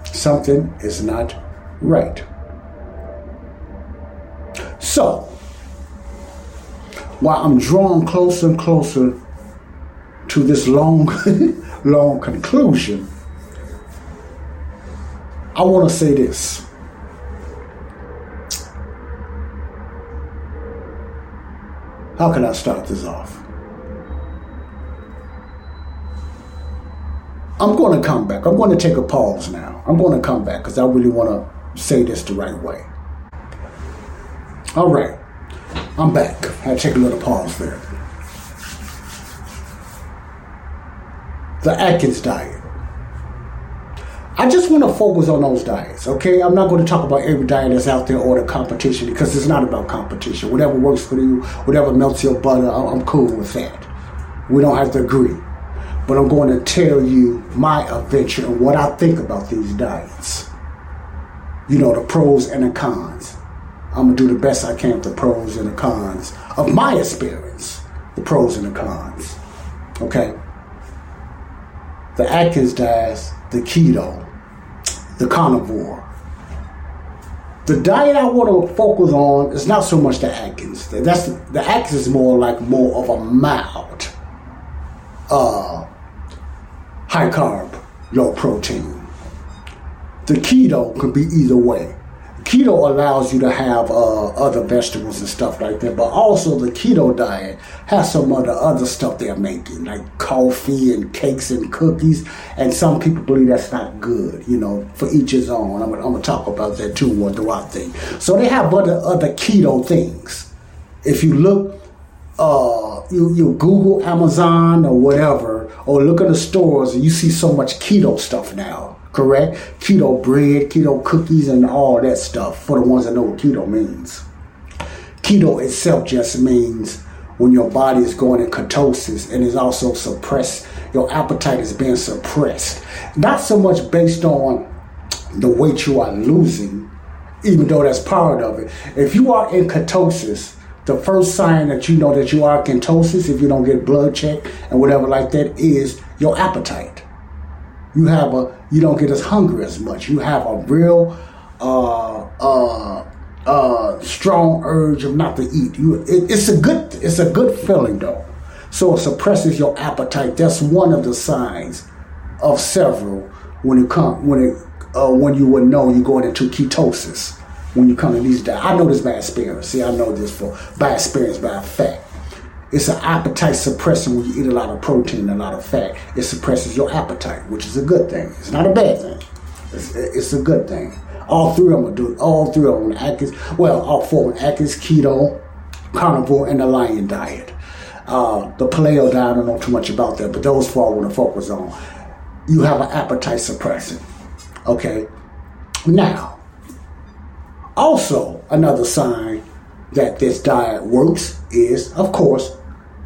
Something is not right. So, while I'm drawn closer and closer to this long, *laughs* long conclusion, I want to say this. How can I start this off? I'm going to come back. I'm going to take a pause now. I'm going to come back because I really want to say this the right way. All right. I'm back. I take a little pause there. The Atkins diet. I just want to focus on those diets, okay? I'm not going to talk about every diet that's out there or the competition because it's not about competition. Whatever works for you, whatever melts your butter, I'm cool with that. We don't have to agree. But I'm going to tell you my adventure and what I think about these diets. You know, the pros and the cons. I'm to do the best I can with the pros and the cons of my experience. The pros and the cons. Okay? The Atkins diet, the keto, the carnivore. The diet I want to focus on is not so much the Atkins. That's the, the Atkins is more like more of a mild, uh, high carb, low protein. The keto could be either way keto allows you to have uh, other vegetables and stuff like that, but also the keto diet has some of the other stuff they're making, like coffee and cakes and cookies. And some people believe that's not good, you know, for each his own. I'm, going to talk about that too, what do I think. So they have other, other keto things. If you look, uh, you, you Google Amazon or whatever, or look at the stores, and you see so much keto stuff now correct? Keto bread, keto cookies, and all that stuff for the ones that know what keto means. Keto itself just means when your body is going in ketosis and is also suppressed, your appetite is being suppressed. Not so much based on the weight you are losing, even though that's part of it. If you are in ketosis, the first sign that you know that you are ketosis, if you don't get blood check and whatever like that, is your appetite you have a you don't get as hungry as much. You have a real uh, uh, uh, strong urge of not to eat. You it, it's a good it's a good feeling though. So it suppresses your appetite. That's one of the signs of several when it come when it uh, when you would know you're going into ketosis when you come to these days. I know this by experience. See, I know this for by experience, by fact. It's an appetite suppressant when you eat a lot of protein, and a lot of fat. It suppresses your appetite, which is a good thing. It's not a bad thing. It's, it's a good thing. All three of them are doing. All three of them, Atkins. Well, all four: Atkins, keto, carnivore, and the lion diet. Uh, the paleo diet, I don't know too much about that, but those four I want to focus on. You have an appetite suppressant. Okay. Now, also another sign that this diet works is, of course,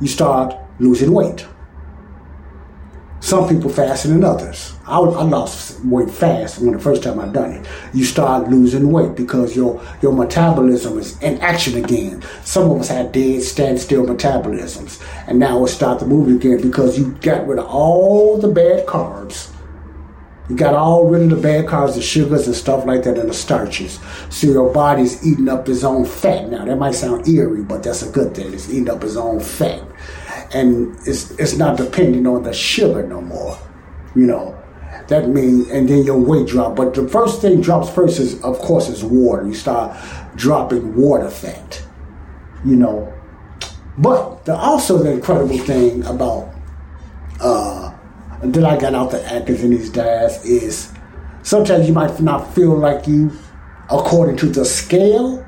you start losing weight. Some people faster than others. I, I, lost weight fast when the first time I done it. You start losing weight because your your metabolism is in action again. Some of us had dead, standstill metabolisms, and now it start to move again because you got rid of all the bad carbs You got all rid of the bad carbs, the sugars and stuff like that, and the starches. So your body's eating up its own fat. Now that might sound eerie, but that's a good thing. It's eating up its own fat, and it's it's not depending on the sugar no more. You know, that means, and then your weight drop. But the first thing drops first is, of course, is water. You start dropping water fat. You know, but the also the incredible thing about uh, that I got out the Atkins in these diets is sometimes you might not feel like you, according to the scale,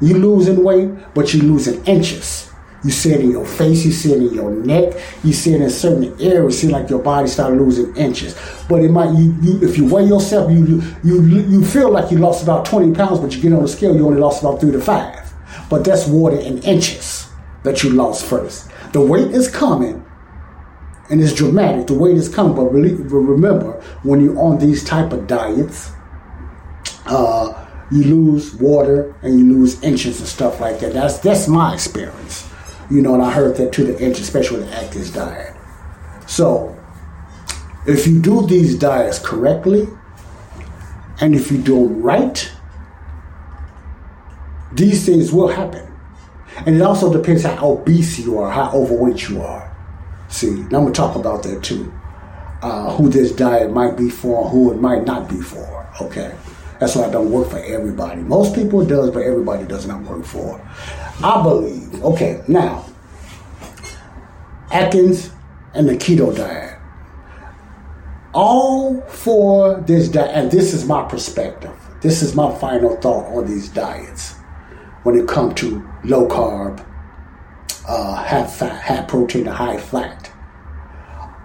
you losing weight, but you losing inches. You see it in your face, you see it in your neck, you see it in certain areas. See like your body start losing inches. But it might you, you if you weigh yourself, you you you feel like you lost about 20 pounds, but you get on the scale, you only lost about three to five. But that's water in inches that you lost first. The weight is coming, and it's dramatic the weight is coming, But really, remember, when you're on these type of diets, uh, you lose water and you lose inches and stuff like that. That's that's my experience, you know. And I heard that to the inch, especially the Atkins diet. So, if you do these diets correctly, and if you do them right, these things will happen. And it also depends how obese you are, how overweight you are. See, now I'm gonna talk about that too. Uh, who this diet might be for, who it might not be for. Okay, that's why it don't work for everybody. Most people it does, but everybody does not work for. I believe. Okay, now Atkins and the keto diet. All for this diet, and this is my perspective. This is my final thought on these diets when it comes to low carb, uh, fat, high protein, and high fat.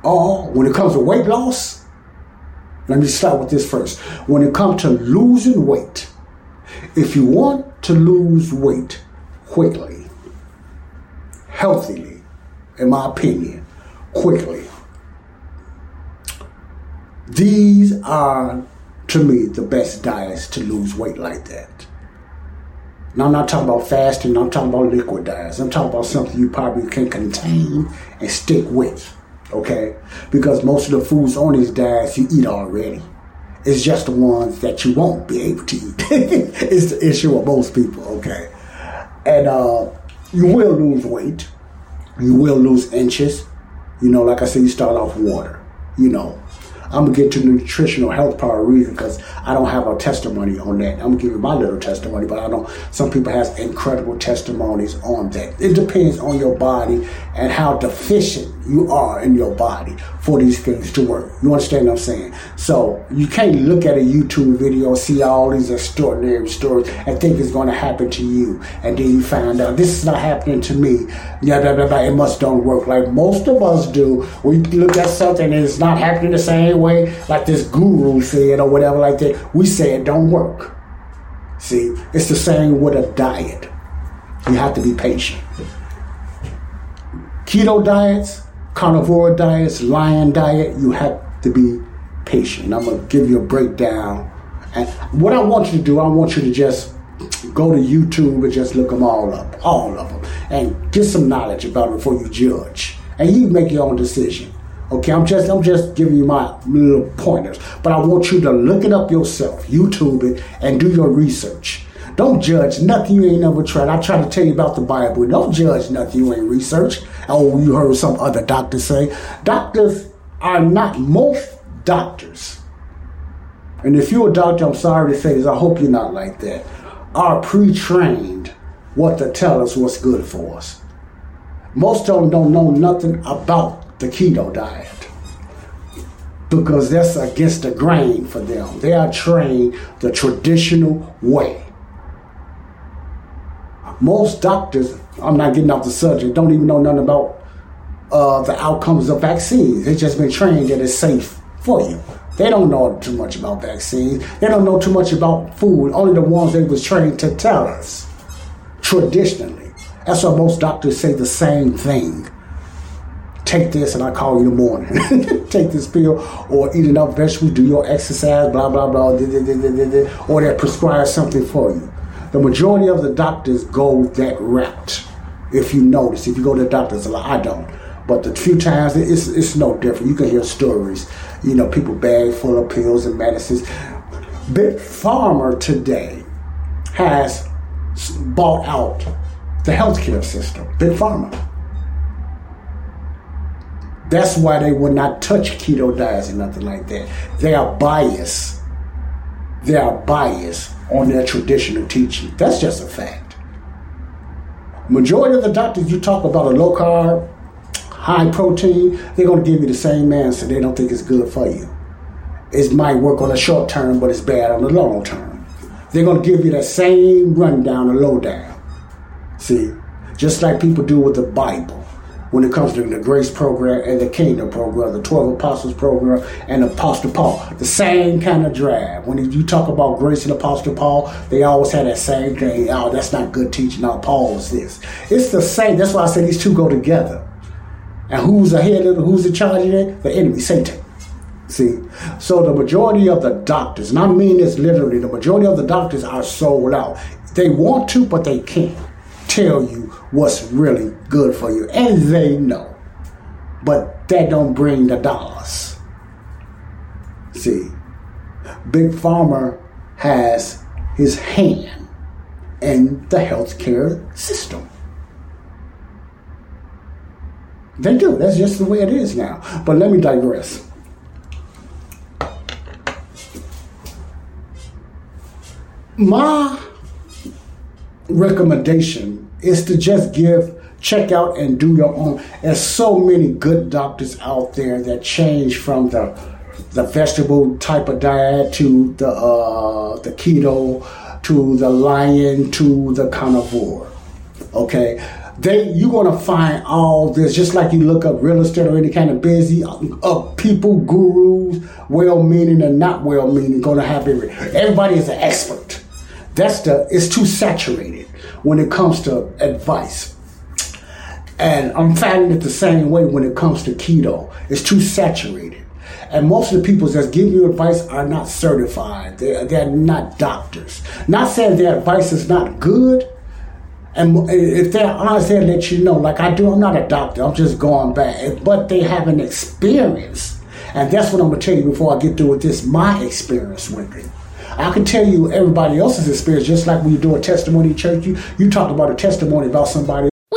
Or when it comes to weight loss, let me start with this first. When it comes to losing weight, if you want to lose weight quickly, healthily, in my opinion, quickly, these are to me the best diets to lose weight like that. Now, I'm not talking about fasting, I'm talking about liquid diets. I'm talking about something you probably can contain and stick with, okay? Because most of the foods on these diets you eat already. It's just the ones that you won't be able to eat. *laughs* it's the issue with most people, okay? And uh, you will lose weight, you will lose inches. You know, like I said, you start off water, you know. I'm gonna get to nutritional health part of reason because I don't have a testimony on that. I'm gonna give you my little testimony, but I don't. Some people have incredible testimonies on that. It depends on your body and how deficient you are in your body for these things to work. You understand what I'm saying? So you can't look at a YouTube video, see all these extraordinary stories, and think it's going to happen to you, and then you find out this is not happening to me. Yeah, blah, blah, blah. It must don't work like most of us do. We look at something and it's not happening the same way like this guru said or whatever like that. We say it don't work. See, it's the same with a diet. You have to be patient. Keto diets, carnivore diets, lion diet, you have to be patient. I'm going to give you a breakdown. And what I want you to do, I want you to just go to YouTube and just look them all up, all of them, and get some knowledge about it before you judge. And you make your own decision. Okay, I'm just I'm just giving you my little pointers, but I want you to look it up yourself, YouTube it, and do your research. Don't judge nothing you ain't never tried. I try to tell you about the Bible. Don't judge nothing you ain't researched. Oh, you heard some other doctor say. Doctors are not most doctors. And if you're a doctor, I'm sorry to say this, I hope you're not like that, are pre-trained what to tell us what's good for us. Most of them don't know nothing about the keto diet because that's against the grain for them. They are trained the traditional way. Most doctors, I'm not getting off the subject, don't even know nothing about uh, the outcomes of vaccines. They've just been trained that it's safe for you. They don't know too much about vaccines. They don't know too much about food. Only the ones they was trained to tell us traditionally. That's why most doctors say the same thing. Take this and I call you in the morning. *laughs* Take this pill or eat enough vegetables, do your exercise, blah, blah, blah, or they prescribe something for you. The majority of the doctors go that route. If you notice, if you go to the doctors a lot, I don't. But the few times it's it's no different. You can hear stories. You know, people bag full of pills and medicines. Big Pharma today has bought out the healthcare system. Big Pharma. That's why they would not touch keto diets and nothing like that. They are biased. They are biased on their traditional teaching. That's just a fact. Majority of the doctors you talk about a low carb, high protein, they're going to give you the same answer. They don't think it's good for you. It might work on the short term, but it's bad on the long term. They're going to give you the same rundown, the lowdown. See, just like people do with the Bible when it comes to the grace program and the kingdom program, the 12 apostles program and Apostle Paul. The same kind of drive. When you talk about grace and Apostle Paul, they always had that same thing. Oh, that's not good teaching. Now, Paul is this. It's the same. That's why I say these two go together. And who's ahead of who's in charge of it? The enemy, Satan. See, so the majority of the doctors, and I mean this literally, the majority of the doctors are sold out. They want to, but they can't tell you what's really good for you. And they know. But that don't bring the dollars. See, Big Pharma has his hand in the healthcare system. They do. That's just the way it is now. But let me digress. My recommendation is to just give check out and do your own. There's so many good doctors out there that change from the the vegetable type of diet to the uh, the keto to the lion to the carnivore. Okay, they you're gonna find all this just like you look up real estate or any kind of busy uh, people gurus, well meaning and not well meaning, gonna have every everybody is an expert. That's the it's too saturated when it comes to advice. And I'm finding it the same way when it comes to keto. It's too saturated. And most of the people that give you advice are not certified. They're, they're not doctors. Not saying their advice is not good. And if they're honest, they'll let you know. Like I do, I'm not a doctor. I'm just going back. But they have an experience. And that's what I'm going to tell you before I get through with this, my experience with it. I can tell you everybody else's experience, just like when you do a testimony church. You you talked about a testimony about somebody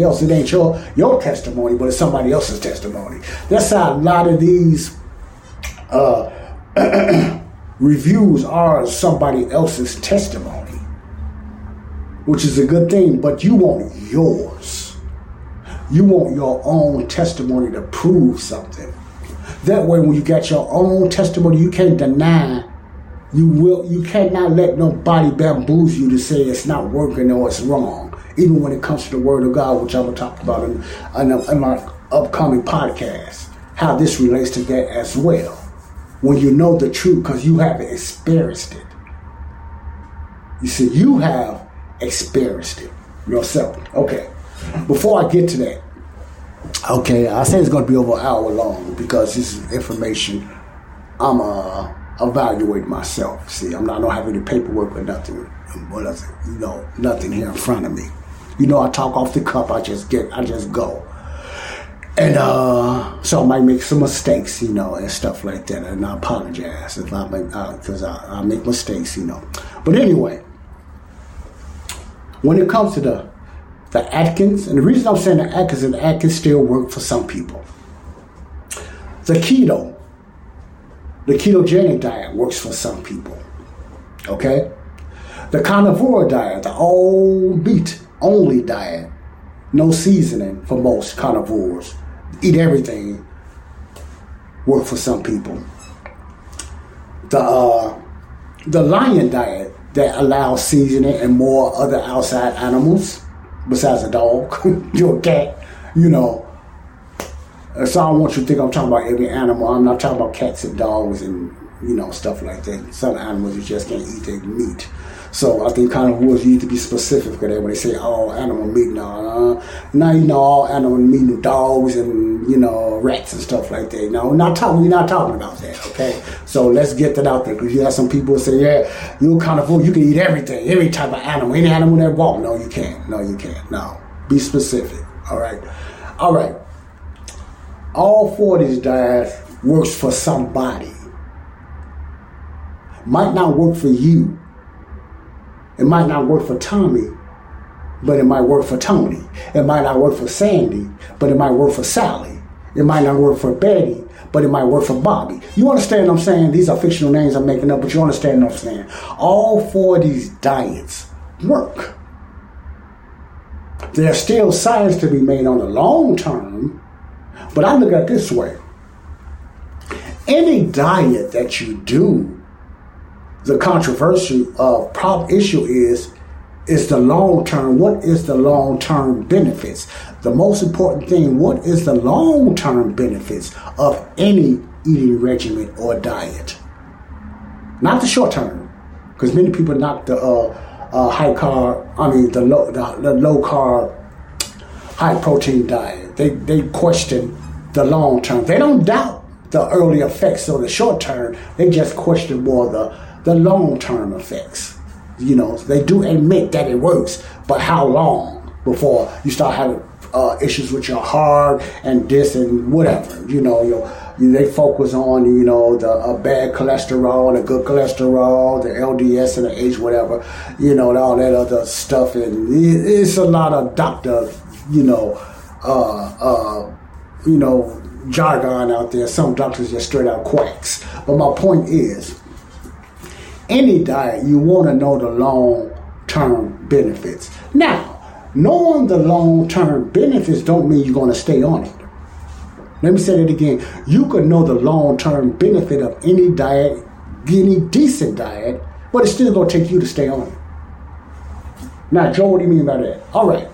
else. It ain't your your testimony, but it's somebody else's testimony. That's how a lot of these uh, *clears throat* reviews are somebody else's testimony, which is a good thing. But you want yours. You want your own testimony to prove something. That way, when you got your own testimony, you can't deny. You will. You cannot let nobody bamboozle you to say it's not working or it's wrong even when it comes to the Word of God, which I will talk about in, in, my upcoming podcast, how this relates to that as well. When you know the truth, because you have experienced it. You see, you have experienced it yourself. Okay. Before I get to that, okay, I say it's going to be over an hour long because this is information I'm uh, evaluating myself. See, I'm not, I don't have any paperwork or nothing, you know, nothing here in front of me. You know, I talk off the cuff. I just get, I just go. And uh, so I might make some mistakes, you know, and stuff like that. And I apologize if I make, because uh, I, I make mistakes, you know. But anyway, when it comes to the the Atkins, and the reason I'm saying the Atkins and the Atkins still work for some people. The keto, the ketogenic diet works for some people. Okay? The carnivore diet, the all meat only diet, no seasoning for most carnivores, eat everything, work for some people. The uh, the lion diet that allows seasoning and more other outside animals besides a dog, *laughs* your cat, you know. So I don't want you to think I'm talking about every animal. I'm not talking about cats and dogs and you know stuff like that. Some animals you just can't eat their meat. So I think kind carnivores you need to be specific with that when they say all animal meat. No, uh, now you know all animal meat, and dogs and you know rats and stuff like that. No, we're not talking. We're not talking about that. Okay, so let's get that out there because you have some people say, yeah, you're carnivore. You can eat everything, every type of animal, any animal that walk. No, you can't. No, you can't. No, be specific. All right, all right. All four of these diets works for somebody. Might not work for you it might not work for Tommy, but it might work for Tony. It might not work for Sandy, but it might work for Sally. It might not work for Betty, but it might work for Bobby. You understand what I'm saying? These are fictional names I'm making up, but you understand what I'm saying? All four of these diets work. There's still science to be made on the long term, but I look at it this way. Any diet that you do the controversy of problem issue is is the long term. What is the long term benefits? The most important thing, what is the long term benefits of any eating regimen or diet? Not the short term, because many people knock the uh, uh, high carb, I mean the low, the, the low carb, high protein diet. They they question the long term. They don't doubt the early effects or the short term. They just question more the the long term effects. You know, they do admit that it works, but how long before you start having uh, issues with your heart and this and whatever? You know, you they focus on you know the uh, bad cholesterol, the good cholesterol, the LDS and the H, whatever. You know, and all that other stuff, and it's a lot of doctor, you know, uh, uh, you know jargon out there. Some doctors just straight out quacks. But my point is any diet, you want to know the long term benefits. Now, knowing the long term benefits don't mean you're going to stay on it. Let me say that again. You could know the long term benefit of any diet, any decent diet, but it's still going to take you to stay on it. Now, Joe, what do you mean by that? All right.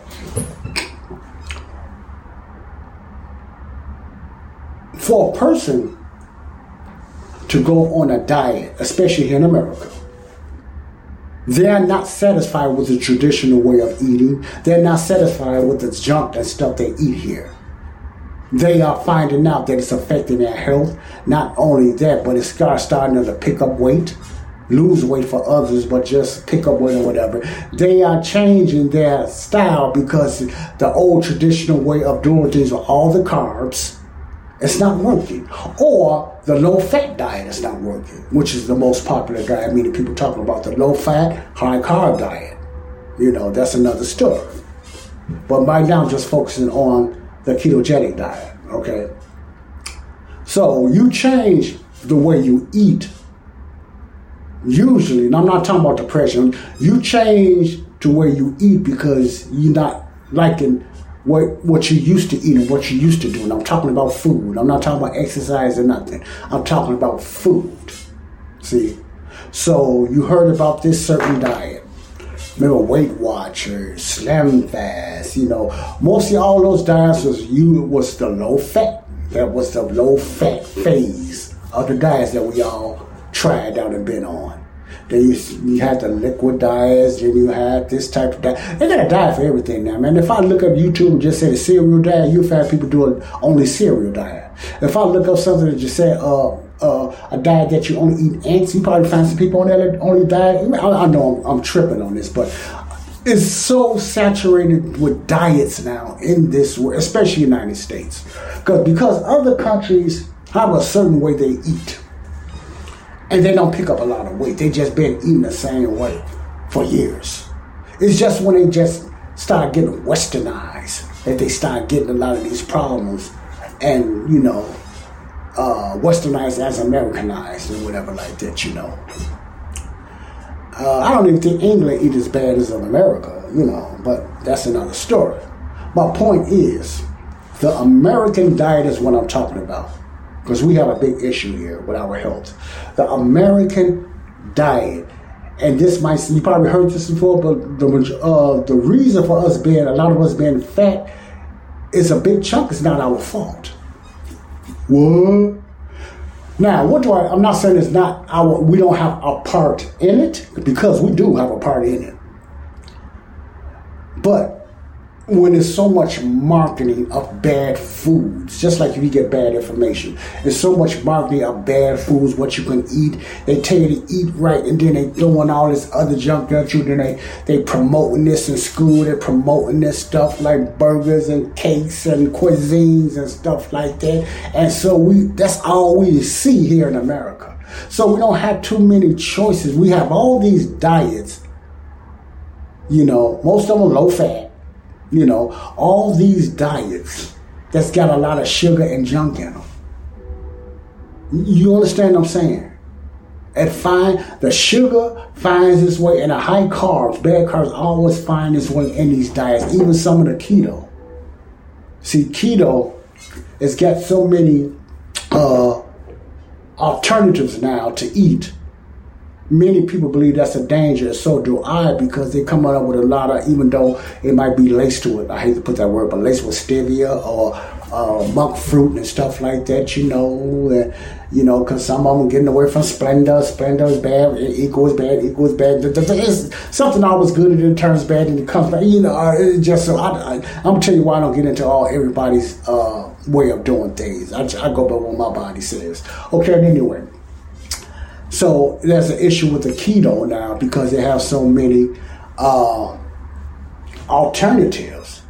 For a person to go on a diet, especially here in America. They are not satisfied with the traditional way of eating. They're not satisfied with the junk and stuff they eat here. They are finding out that it's affecting their health. Not only that, but it's starting to pick up weight, lose weight for others, but just pick up weight or whatever. They are changing their style because the old traditional way of doing things with all the carbs it's not working. Or the low fat diet is not working, which is the most popular diet. I mean, people talking about the low fat, high carb diet. You know, that's another story. But right now, I'm just focusing on the ketogenic diet, okay? So you change the way you eat. Usually, and I'm not talking about depression, you change to where you eat because you're not liking what what you used to eat and what you used to do. And I'm talking about food. I'm not talking about exercise or nothing. I'm talking about food. See? So you heard about this certain diet. Remember Weight Watchers, Slim Fast, you know, mostly all those diets was you was the low fat. That was the low fat phase of the diets that we all tried out and been on. Then you, you had the liquid diets, then you had this type of diet. They got a diet for everything now, man. If I look up YouTube and just say cereal diet, you'll find people doing only cereal diet. If I look up something that just said uh, uh, a diet that you only eat ants, you probably find some people on that only diet. I, I know I'm, I'm tripping on this, but it's so saturated with diets now in this world, especially United States, because because other countries have a certain way they eat and they don't pick up a lot of weight. They just been eating the same way for years. It's just when they just start getting westernized, that they start getting a lot of these problems and, you know, uh, westernized as Americanized or whatever like that, you know. Uh, I don't even think England eat as bad as America, you know, but that's another story. My point is, the American diet is what I'm talking about because we have a big issue here with our health. The American diet, and this might you probably heard this before, but the uh, the reason for us being a lot of us being fat is a big chunk is not our fault. What? Now, what do I? I'm not saying it's not our. We don't have a part in it because we do have a part in it. But when there's so much marketing of bad foods, just like if you get bad information, there's so much marketing of bad foods, what you can eat. They tell you to eat right, and then they throwing all this other junk at you. Then they they promoting this in school. They're promoting this stuff like burgers and cakes and cuisines and stuff like that. And so we that's all we see here in America. So we don't have too many choices. We have all these diets. You know, most of them low fat you know, all these diets that's got a lot of sugar and junk in them. You understand what I'm saying? And find the sugar finds its way, and the high carbs, bad carbs always find its way in these diets, even some of the keto. See, keto has got so many uh, alternatives now to eat many people believe that's a danger. So do I because they come up with a lot of, even though it might be laced to it. I hate to put that word, but laced with stevia or uh, monk fruit and stuff like that. You know, uh, you know, because some of them getting away from Splenda. Splenda is bad. Equals bad. Equals bad. It's something always good and it turns bad and it comes back. You know, uh, it just so I, am gonna tell you why I don't get into all everybody's uh, way of doing things. I, I go by what my body says. Okay, and anyway. So there's an issue with the keto now because they have so many uh, alternatives.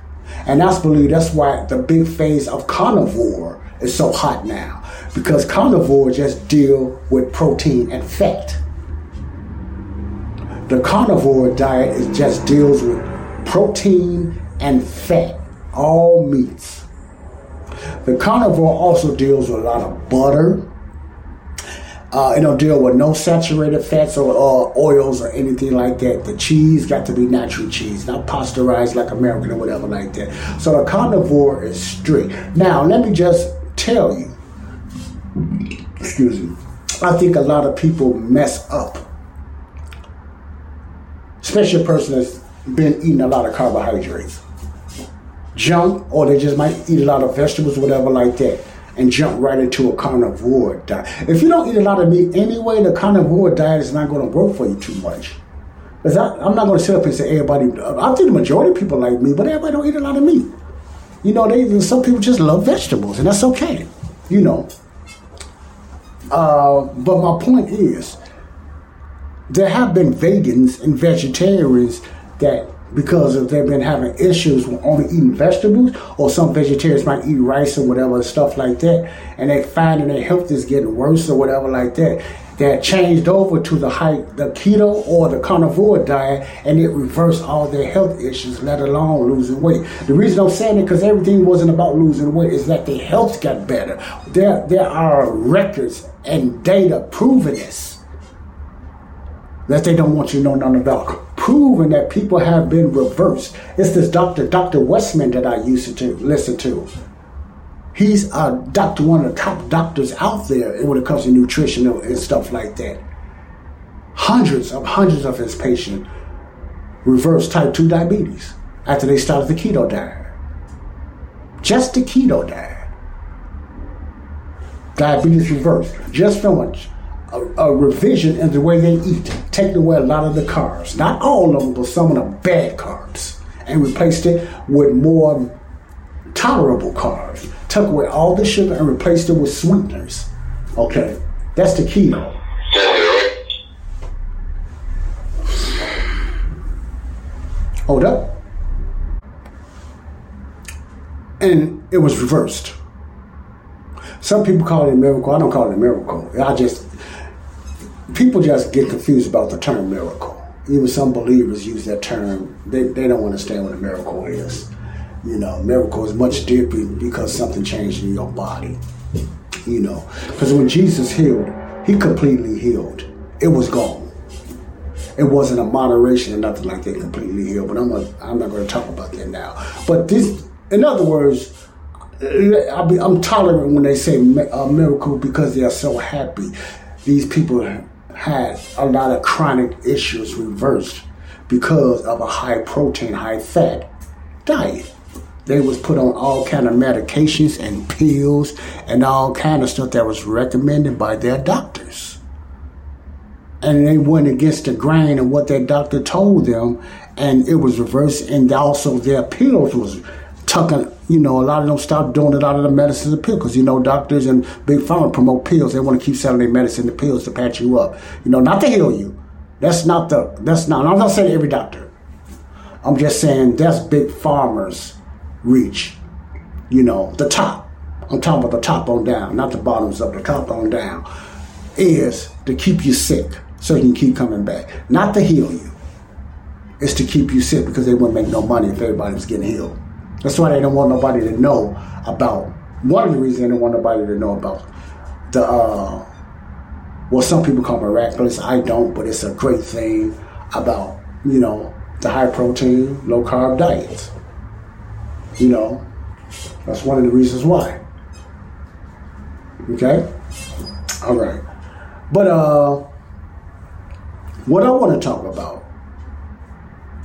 And that's believe that's why the big phase of carnivore is so hot now. Because carnivore just deal with protein and fat. The carnivore diet is just deals with protein and fat, all meats. The carnivore also deals with a lot of butter, uh, it don't deal with no saturated fats or uh, oils or anything like that. The cheese got to be natural cheese, not pasteurized like American or whatever like that. So the carnivore is strict. Now, let me just tell you, excuse me, I think a lot of people mess up, especially a person that's been eating a lot of carbohydrates, junk, or they just might eat a lot of vegetables, whatever like that and jump right into a carnivore diet. If you don't eat a lot of meat anyway, the carnivore diet is not going to work for you too much. Because I'm not going to sit up and say everybody, I think the majority of people like meat, but everybody don't eat a lot of meat. You know, they some people just love vegetables, and that's okay. You know. Uh, but my point is, there have been vegans and vegetarians that because if they've been having issues with only eating vegetables, or some vegetarians might eat rice or whatever stuff like that, and they find that their health is getting worse or whatever like that. That changed over to the high, the keto or the carnivore diet, and it reversed all their health issues, let alone losing weight. The reason I'm saying it because everything wasn't about losing weight is that their health got better. There, there are records and data proving this that they don't want you to know nothing about proven that people have been reversed. It's this Dr. Dr. Westman that I used to listen to. He's a doctor, one of the top doctors out there when it comes to nutrition and stuff like that. Hundreds of hundreds of his patients reversed type 2 diabetes after they started the keto diet. Just the keto diet. Diabetes reversed. Just from a a, revision in the way they eat, taking away a lot of the carbs, not all of them, but some of the bad carbs, and replaced it with more tolerable carbs. Took away all the sugar and replaced it with sweeteners. Okay, that's the keto. Hold up. And it was reversed. Some people call it a miracle. I don't call it a miracle. I just people just get confused about the term miracle. even some believers use that term. They, they don't understand what a miracle is. You know, miracle is much deeper because something changed in your body. You know, because when Jesus healed, he completely healed. It was gone. It wasn't a moderation or nothing like that completely healed. But I'm not, I'm not going to talk about that now. But this, in other words, I'm tolerant when they say a miracle because they are so happy. These people had a lot of chronic issues reversed because of a high protein, high fat diet. They was put on all kind of medications and pills and all kind of stuff that was recommended by their doctors. And they went against the grain of what their doctor told them, and it was reversed. And also their pills was tucking you know, a lot of them stop doing a lot of the medicines and pills you know, doctors and big pharma promote pills. They want to keep selling their medicine, the pills to patch you up. You know, not to heal you. That's not the, that's not, I'm not saying every doctor. I'm just saying that's big pharma's reach. You know, the top. I'm talking about the top on down, not the bottoms up, the top on down, is to keep you sick so you can keep coming back. Not to heal you. It's to keep you sick because they wouldn't make no money if everybody was getting healed. That's why they don't want nobody to know about. One of the reasons they don't want nobody to know about the. Uh, well, some people call miraculous. I don't, but it's a great thing about you know the high protein, low carb diet. You know, that's one of the reasons why. Okay, all right, but uh, what I want to talk about,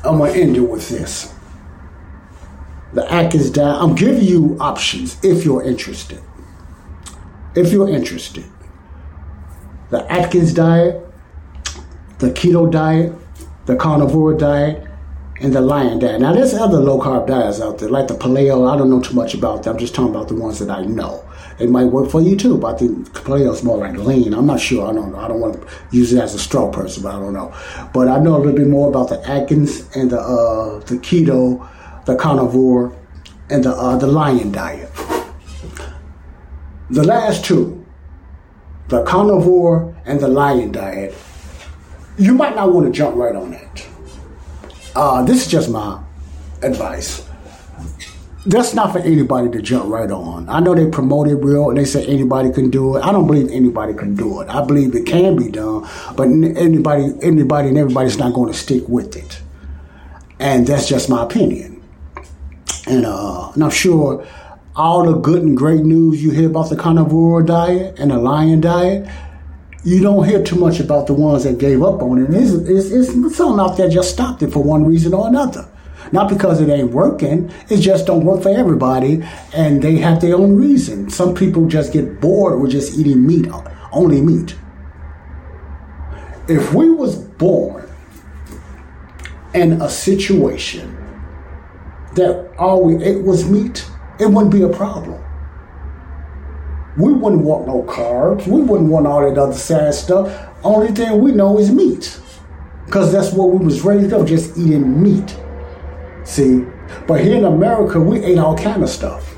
I'm gonna end it with this the Atkins diet. I'm giving you options if you're interested. If you're interested, the Atkins diet, the keto diet, the carnivore diet, and the lion diet. Now, there's other low carb diets out there, like the paleo. I don't know too much about them. I'm just talking about the ones that I know. It might work for you too, but I think paleo is more like lean. I'm not sure. I don't. I don't want to use it as a straw person, but I don't know. But I know a little bit more about the Atkins and the uh, the keto the carnivore, and the, uh, the lion diet. The last two, the carnivore and the lion diet, you might not want to jump right on that. Uh, this is just my advice. That's not for anybody to jump right on. I know they promote it real and they say anybody can do it. I don't believe anybody can do it. I believe it can be done, but anybody, anybody, and everybody's not going to stick with it. And that's just my opinion. And, uh, and I'm sure all the good and great news you hear about the carnivore diet and the lion diet, you don't hear too much about the ones that gave up on it. It's, it's, it's some out there just stopped it for one reason or another. Not because it ain't working, it just don't work for everybody, and they have their own reason. Some people just get bored with just eating meat, only meat. If we was born in a situation that all we ate was meat, it wouldn't be a problem. We wouldn't want no carbs. We wouldn't want all that other sad stuff. Only thing we know is meat. Because that's what we was raised up, just eating meat. See? But here in America, we ate all kind of stuff.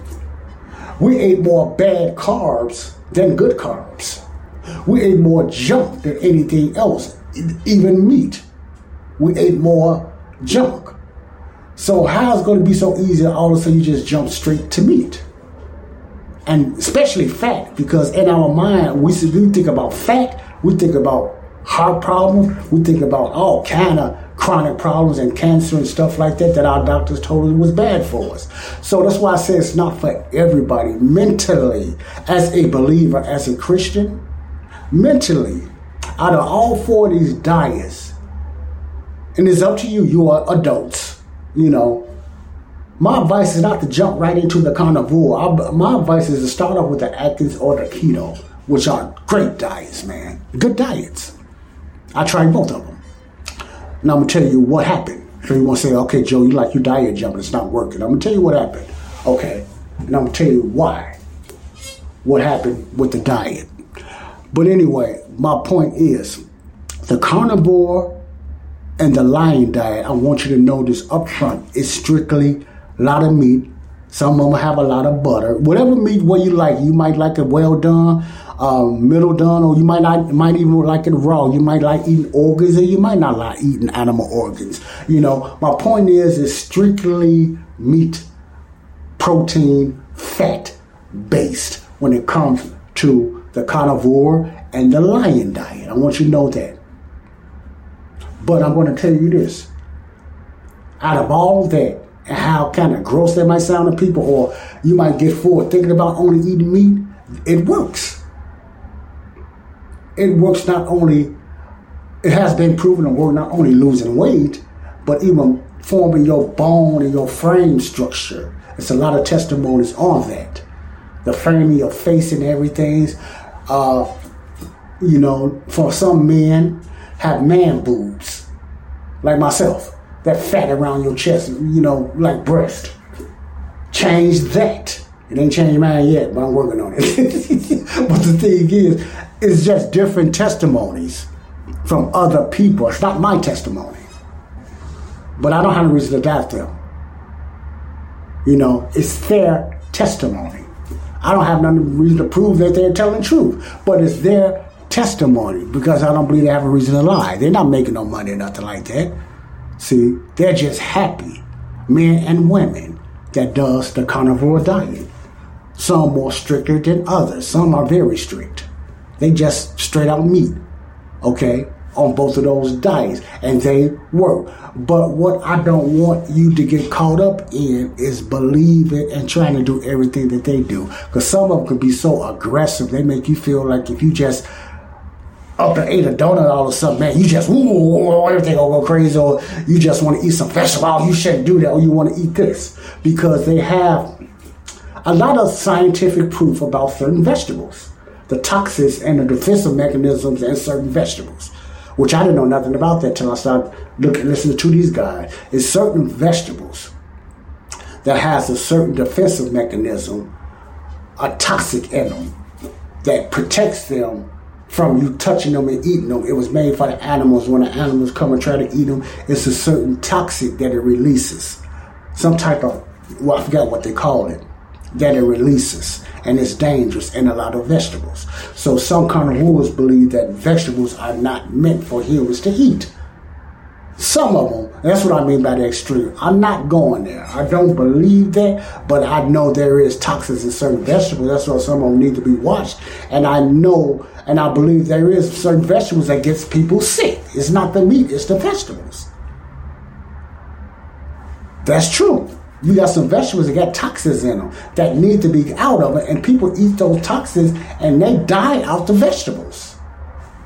We ate more bad carbs than good carbs. We ate more junk than anything else, even meat. We ate more junk. So how is going to be so easy all of a sudden you just jump straight to meat? And especially fat, because in our mind, we, we think about fat, we think about heart problems, we think about all kind of chronic problems and cancer and stuff like that that our doctors told us was bad for us. So that's why I say it's not for everybody. Mentally, as a believer, as a Christian, mentally, out of all four of these diets, and it's up to you, you are adults you know, my advice is not to jump right into the carnivore. I, my advice is to start off with the Atkins or the keto, which are great diets, man. Good diets. I tried both of them. Now I'm gonna tell you what happened. So you want to say, okay, Joe, you like your diet jumping, it's not working. I'm gonna tell you what happened. Okay, and I'm gonna tell you why. What happened with the diet. But anyway, my point is the carnivore and the lion diet, I want you to know this up front. It's strictly a lot of meat. Some of them have a lot of butter. Whatever meat what you like. You might like it well done, um, middle done, or you might not might even like it raw. You might like eating organs, or you might not like eating animal organs. You know, my point is, it's strictly meat, protein, fat based when it comes to the carnivore and the lion diet. I want you to know that. But I'm going to tell you this: out of all that, and how kind of gross that might sound to people, or you might get forward thinking about only eating meat, it works. It works not only, it has been proven to work not only losing weight, but even forming your bone and your frame structure. It's a lot of testimonies on that. The frame of your face and everything. Uh, you know, for some men, have man boobs, like myself that fat around your chest, you know, like breast. Change that. It ain't changed mine yet, but I'm working on it. *laughs* but the thing is, it's just different testimonies from other people. It's not my testimony. But I don't have a reason to doubt them. You know, it's their testimony. I don't have no reason to prove that they're telling the truth, but it's their testimony because I don't believe they have a reason to lie. They're not making no money or nothing like that. See, they're just happy, men and women, that does the carnivore diet. Some more stricter than others. Some are very strict. They just straight out meat, okay, on both of those diets, and they work. But what I don't want you to get caught up in is believing and trying to do everything that they do. Because some of them can be so aggressive, they make you feel like if you just up and ate a donut all of a sudden, man, you just, ooh, oh, everything will go crazy, or you just want to eat some vegetables, you shouldn't do that, or you want to eat this. Because they have a lot of scientific proof about certain vegetables, the toxins and the defensive mechanisms in certain vegetables, which I didn't know nothing about that till I started looking, listening to these guys. Is certain vegetables that has a certain defensive mechanism, a toxic in them, that protects them from you touching them and eating them. It was made for the animals. When the animals come and try to eat them, it's a certain toxic that it releases. Some type of, well, I forgot what they call it, that it releases. And it's dangerous in a lot of vegetables. So some carnivores believe that vegetables are not meant for humans to eat. Some of them, that's what I mean by the extreme. I'm not going there. I don't believe that, but I know there is toxins in certain vegetables. That's why some of them need to be watched. And I know and I believe there is certain vegetables that gets people sick. It's not the meat, it's the vegetables. That's true. You got some vegetables that got toxins in them that need to be out of it, and people eat those toxins and they die out the vegetables.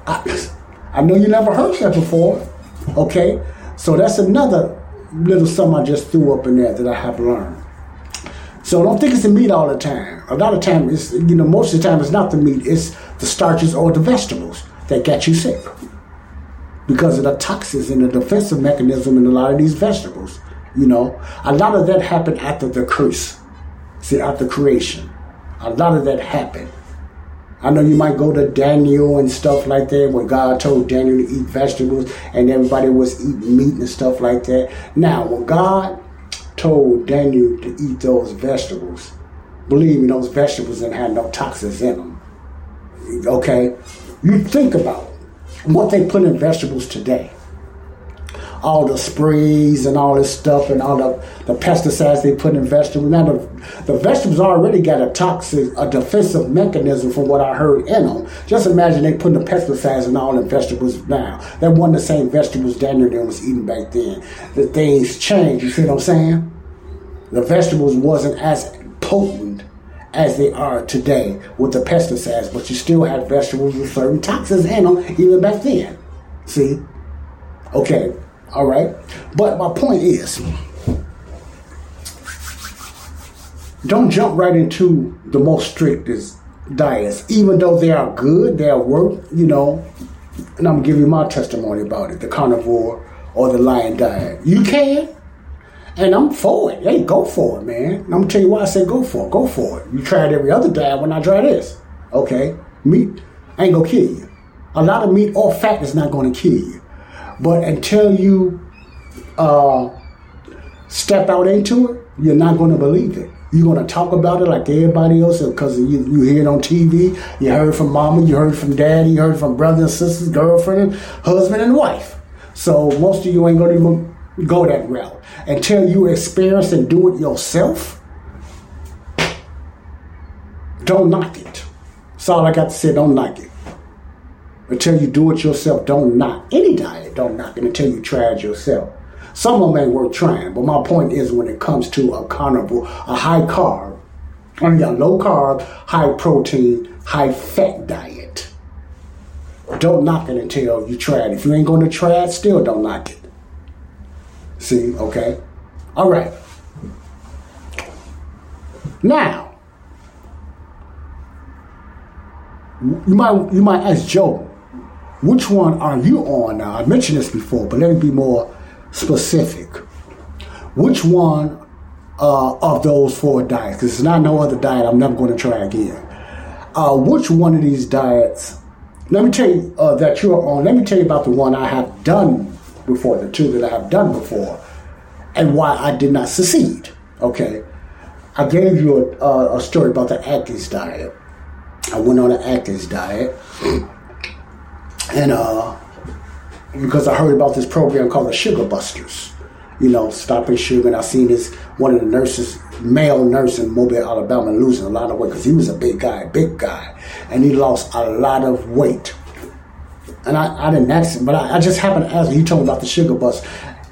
I, *laughs* I know you never heard that before. Okay? So that's another little something I just threw up in there that I have learned. So don't think it's the meat all the time. A lot of time, it's you know, most of the time it's not the meat. It's the starches or the vegetables that get you sick because of the toxins and the defensive mechanism in a lot of these vegetables. You know, a lot of that happened after the curse. See, after creation, a lot of that happened. I know you might go to Daniel and stuff like that when God told Daniel to eat vegetables and everybody was eating meat and stuff like that. Now, when God told Daniel to eat those vegetables, believe me, those vegetables didn't have no toxins in them. Okay? You think about what they put in vegetables today. All the sprays and all this stuff and all the, the pesticides they put in vegetables. Now, the, the vegetables already got a toxic, a defensive mechanism from what I heard in them. Just imagine they putting the pesticides in all the vegetables now. That wasn't the same vegetables Daniel was eating back then. The things changed, you see what I'm saying? The vegetables wasn't as potent as they are today with the pesticides, but you still had vegetables with certain toxins in them even back then. See? Okay, all right. But my point is don't jump right into the most strictest diets, even though they are good, they are work, you know. And I'm gonna give you my testimony about it the carnivore or the lion diet. You can, and I'm for it. Hey, go for it, man. I'm gonna tell you why I say go for it. Go for it. You tried every other diet when I try this. Okay? Meat ain't gonna kill you. A lot of meat or fat is not gonna kill you. But until you uh, step out into it, you're not gonna believe it. You're gonna talk about it like everybody else because you, you hear it on TV. You heard from mama, you heard from daddy, you heard from brothers and sisters, girlfriend, husband, and wife. So most of you ain't gonna even go that route until you experience and do it yourself. Don't knock it. That's all I got to say. Don't knock it. Until you do it yourself, don't knock any diet. Don't knock it until you try it yourself. Some of them ain't worth trying, but my point is when it comes to a carnivore, a high carb, mean a low carb, high protein, high fat diet. Don't knock it until you try it. If you ain't going to try it, still don't knock it. See, okay? All right. Now, you might you might ask Joe, which one are you on now? I mentioned this before, but let me be more specific. Which one uh, of those four diets, because it's not no other diet I'm never going to try again. Uh, which one of these diets, let me tell you uh, that you're on, let me tell you about the one I have done before, the two that I have done before, and why I did not succeed. Okay. I gave you a, a story about the Atkins diet. I went on an Atkins diet, and uh, because I heard about this program called the Sugar Busters. You know, stopping sugar. And I seen this one of the nurses, male nurse in Mobile, Alabama, losing a lot of weight because he was a big guy, big guy, and he lost a lot of weight. And I, I didn't ask him, but I, I just happened to ask him. He told me about the sugar bus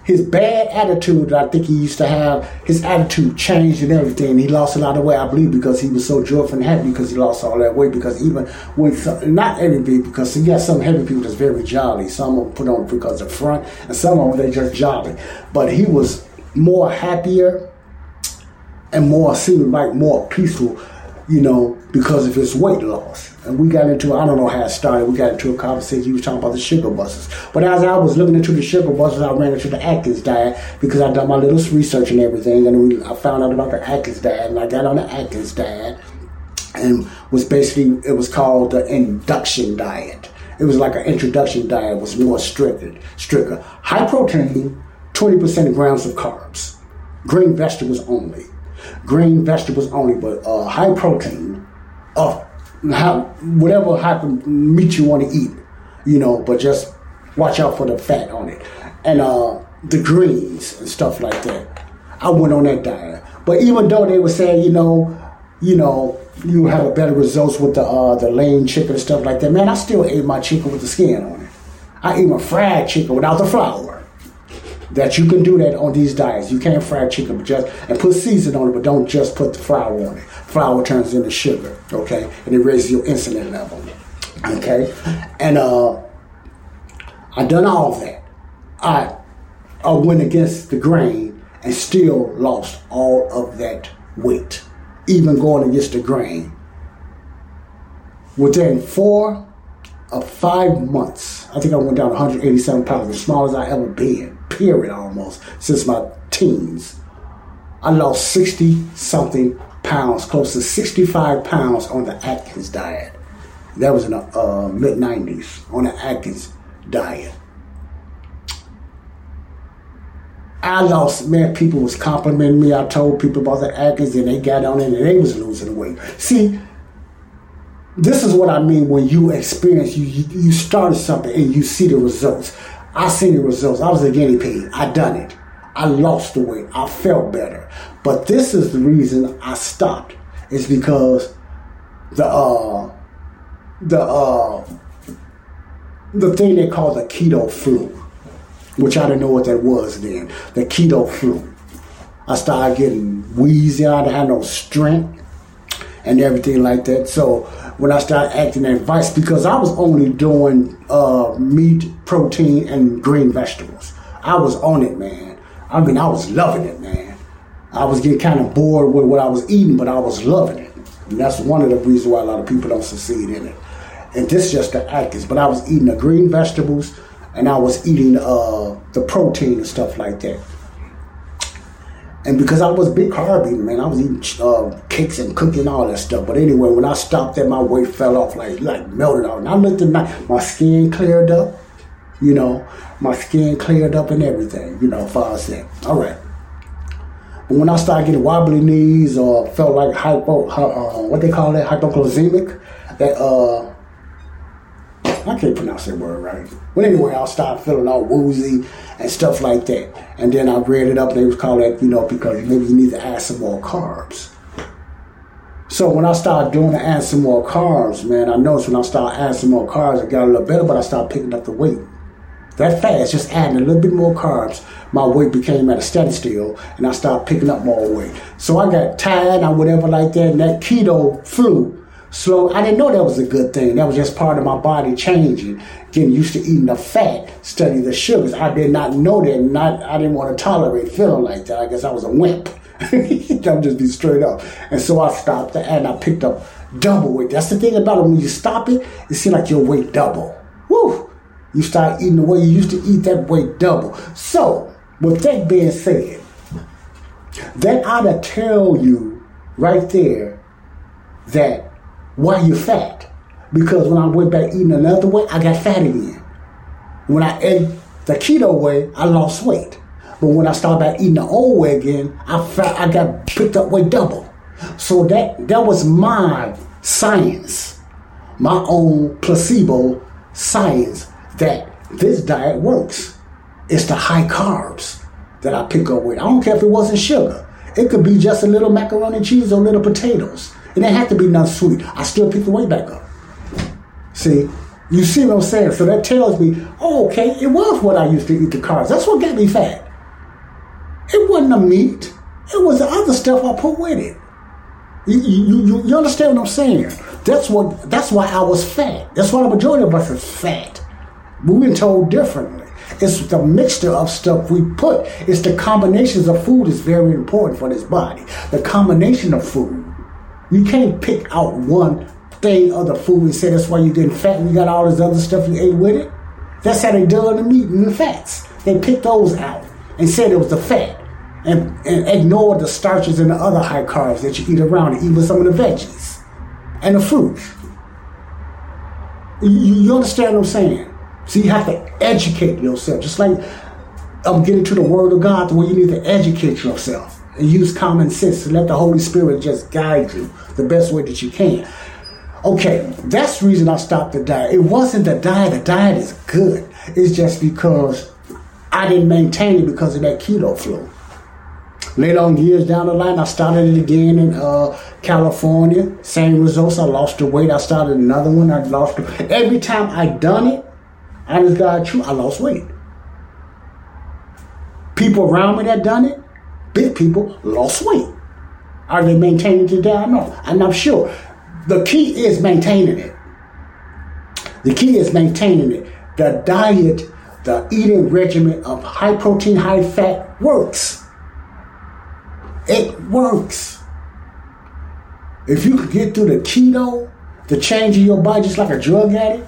his bad attitude that I think he used to have, his attitude changed and everything. He lost a lot of weight, I believe, because he was so joyful and happy because he lost all that weight. Because even when, some, not everybody, because you got some heavy people that's very jolly. Some of them put on because of front, and some of them they just jolly. But he was more happier and more seeming like more peaceful you know, because of his weight loss. And we got into, I don't know how it started, we got into a conversation, he was talking about the Sugar Busters. But as I was looking into the Sugar Busters, I ran into the Atkins diet because I done my little research and everything, and we, I found out about the Atkins diet, and I got on the Atkins diet, and was basically, it was called the induction diet. It was like an introduction diet, was more stricter, stricter. High protein, 20% grams of carbs, green vegetables only green vegetables only, but uh, high protein, of uh, whatever of meat you want to eat, you know, but just watch out for the fat on it. And uh, the greens and stuff like that. I went on that diet. But even though they were saying, you know, you know, you have a better results with the uh, the lean chicken and stuff like that, man, I still ate my chicken with the skin on it. I ate my fried chicken without the flour that you can do that on these diets. You can't fry chicken, but just and put season on it, but don't just put the flour on it. Flour turns into sugar, okay, and it raises your insulin level, okay. And uh, I done all that. I I went against the grain and still lost all of that weight, even going against the grain. Within four of five months, I think I went down 187 pounds, as small as I ever been period almost since my teens. I lost 60 something pounds, close to 65 pounds on the Atkins diet. That was in the uh, mid 90s on the Atkins diet. I lost, man, people was complimenting me. I told people about the Atkins and they got on it and they was losing weight. See, this is what I mean when you experience, you, you started something and you see the results. I seen the results. I was a guinea pig. I done it. I lost the weight. I felt better. But this is the reason I stopped. It's because the uh the uh the thing they call the keto flu, which I didn't know what that was then. The keto flu. I started getting wheezy. I didn't have no strength and everything like that. So when I started acting advice because I was only doing uh, meat, protein, and green vegetables. I was on it, man. I mean, I was loving it, man. I was getting kind of bored with what I was eating, but I was loving it. And that's one of the reasons why a lot of people don't succeed in it. And this is just the Atkins, but I was eating the green vegetables and I was eating uh, the protein and stuff like that. And because I was big carb eating, man, I was eating uh, cakes and cooking and all that stuff. But anyway, when I stopped that, my weight fell off, like like melted off. And I looked at my, my skin cleared up, you know, my skin cleared up and everything, you know, far as that. All right. But when I started getting wobbly knees or felt like hypo, uh, what they call that, hypoglycemic, that uh, I can't pronounce that word right. But anyway, I started feeling all woozy and stuff like that. And then I read it up, and they was called that, you know, because maybe you need to add some more carbs. So when I started doing the add some more carbs, man, I noticed when I started adding some more carbs, it got a little better, but I started picking up the weight. That fast, just adding a little bit more carbs, my weight became at a steady still, and I started picking up more weight. So I got tired or whatever like that, and that keto flu slow. I didn't know that was a good thing. That was just part of my body changing, getting used to eating the fat, studying the sugars. I did not know that. Not I didn't want to tolerate feeling like that. I guess I was a wimp. *laughs* I'm just be straight up. And so I stopped and I picked up double weight. That's the thing about it. When you stop it, it seems like your weight double. Woo! You start eating the way you used to eat, that weight double. So, with that being said, that ought to tell you right there that why you fat. Because when I went back eating another way, I got fat again. When I ate the keto way, I lost weight. But when I started back eating the old way again, I felt I got picked up weight double. So that that was my science, my own placebo science that this diet works. It's the high carbs that I pick up with. I don't care if it wasn't sugar. It could be just a little macaroni and cheese or little potatoes. It didn't have to be nothing sweet. I still pick the weight back up. See, you see what I'm saying? So that tells me, oh, okay, it was what I used to eat the carbs. That's what got me fat. It wasn't the meat. It was the other stuff I put with it. You, you, you, understand what I'm saying? That's what. That's why I was fat. That's why the majority of us is fat. We've been told differently. It's the mixture of stuff we put. It's the combinations of food is very important for this body. The combination of food. You can't pick out one thing of the food and say that's why you're getting fat and you got all this other stuff you ate with it. That's how they done the meat and the fats. They picked those out and said it was the fat and, and ignored the starches and the other high carbs that you eat around it, even some of the veggies and the fruit. You, you understand what I'm saying? So you have to educate yourself. Just like I'm getting to the word of God, the way you need to educate yourself and use common sense and let the Holy Spirit just guide you the best way that you can. Okay, that's the reason I stopped the diet. It wasn't the diet. The diet is good. It's just because I didn't maintain it because of that keto flu. Later on, years down the line, I started it again in uh, California. Same results. I lost the weight. I started another one. I lost it. Every time I done it, I just got true. I lost weight. People around me that done it, big people, lost weight. Are they maintaining today? I know. I'm sure. The key is maintaining it. The key is maintaining it. The diet, the eating regimen of high protein, high fat works. It works. If you could get through the keto, the change in your body just like a drug addict,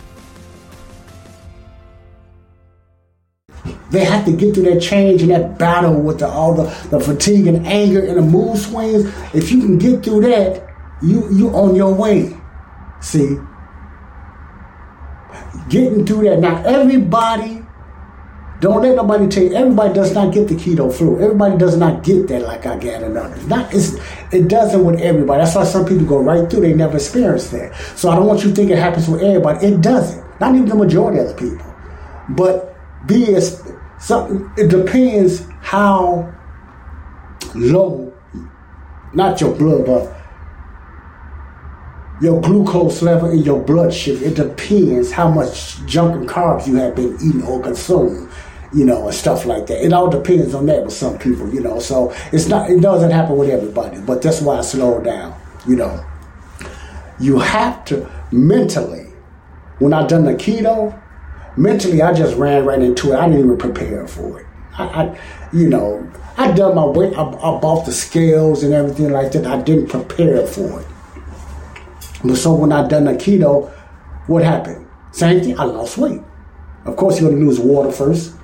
They have to get through that change and that battle with the, all the, the fatigue and anger and the mood swings. If you can get through that, you you on your way. See, getting through that. Now everybody, don't let nobody tell you. Everybody does not get the keto flu. Everybody does not get that like I get it. It's not. It's, it doesn't with everybody. That's why some people go right through. They never experience that. So I don't want you to think it happens with everybody. It doesn't. Not even the majority of the people. But be as so it depends how low not your blood, but your glucose level in your blood sugar. It depends how much junk and carbs you have been eating or consuming, you know, and stuff like that. It all depends on that with some people, you know. So it's not, it doesn't happen with everybody, but that's why I slow down, you know. You have to mentally, when I done the keto, mentally I just ran right into it. I didn't even prepare for it. I, I you know, I done my weight, I, I bought the scales and everything like that. I didn't prepare for it. But so when I done the keto, what happened? Same thing, I lost weight. Of course, you're gonna lose water first.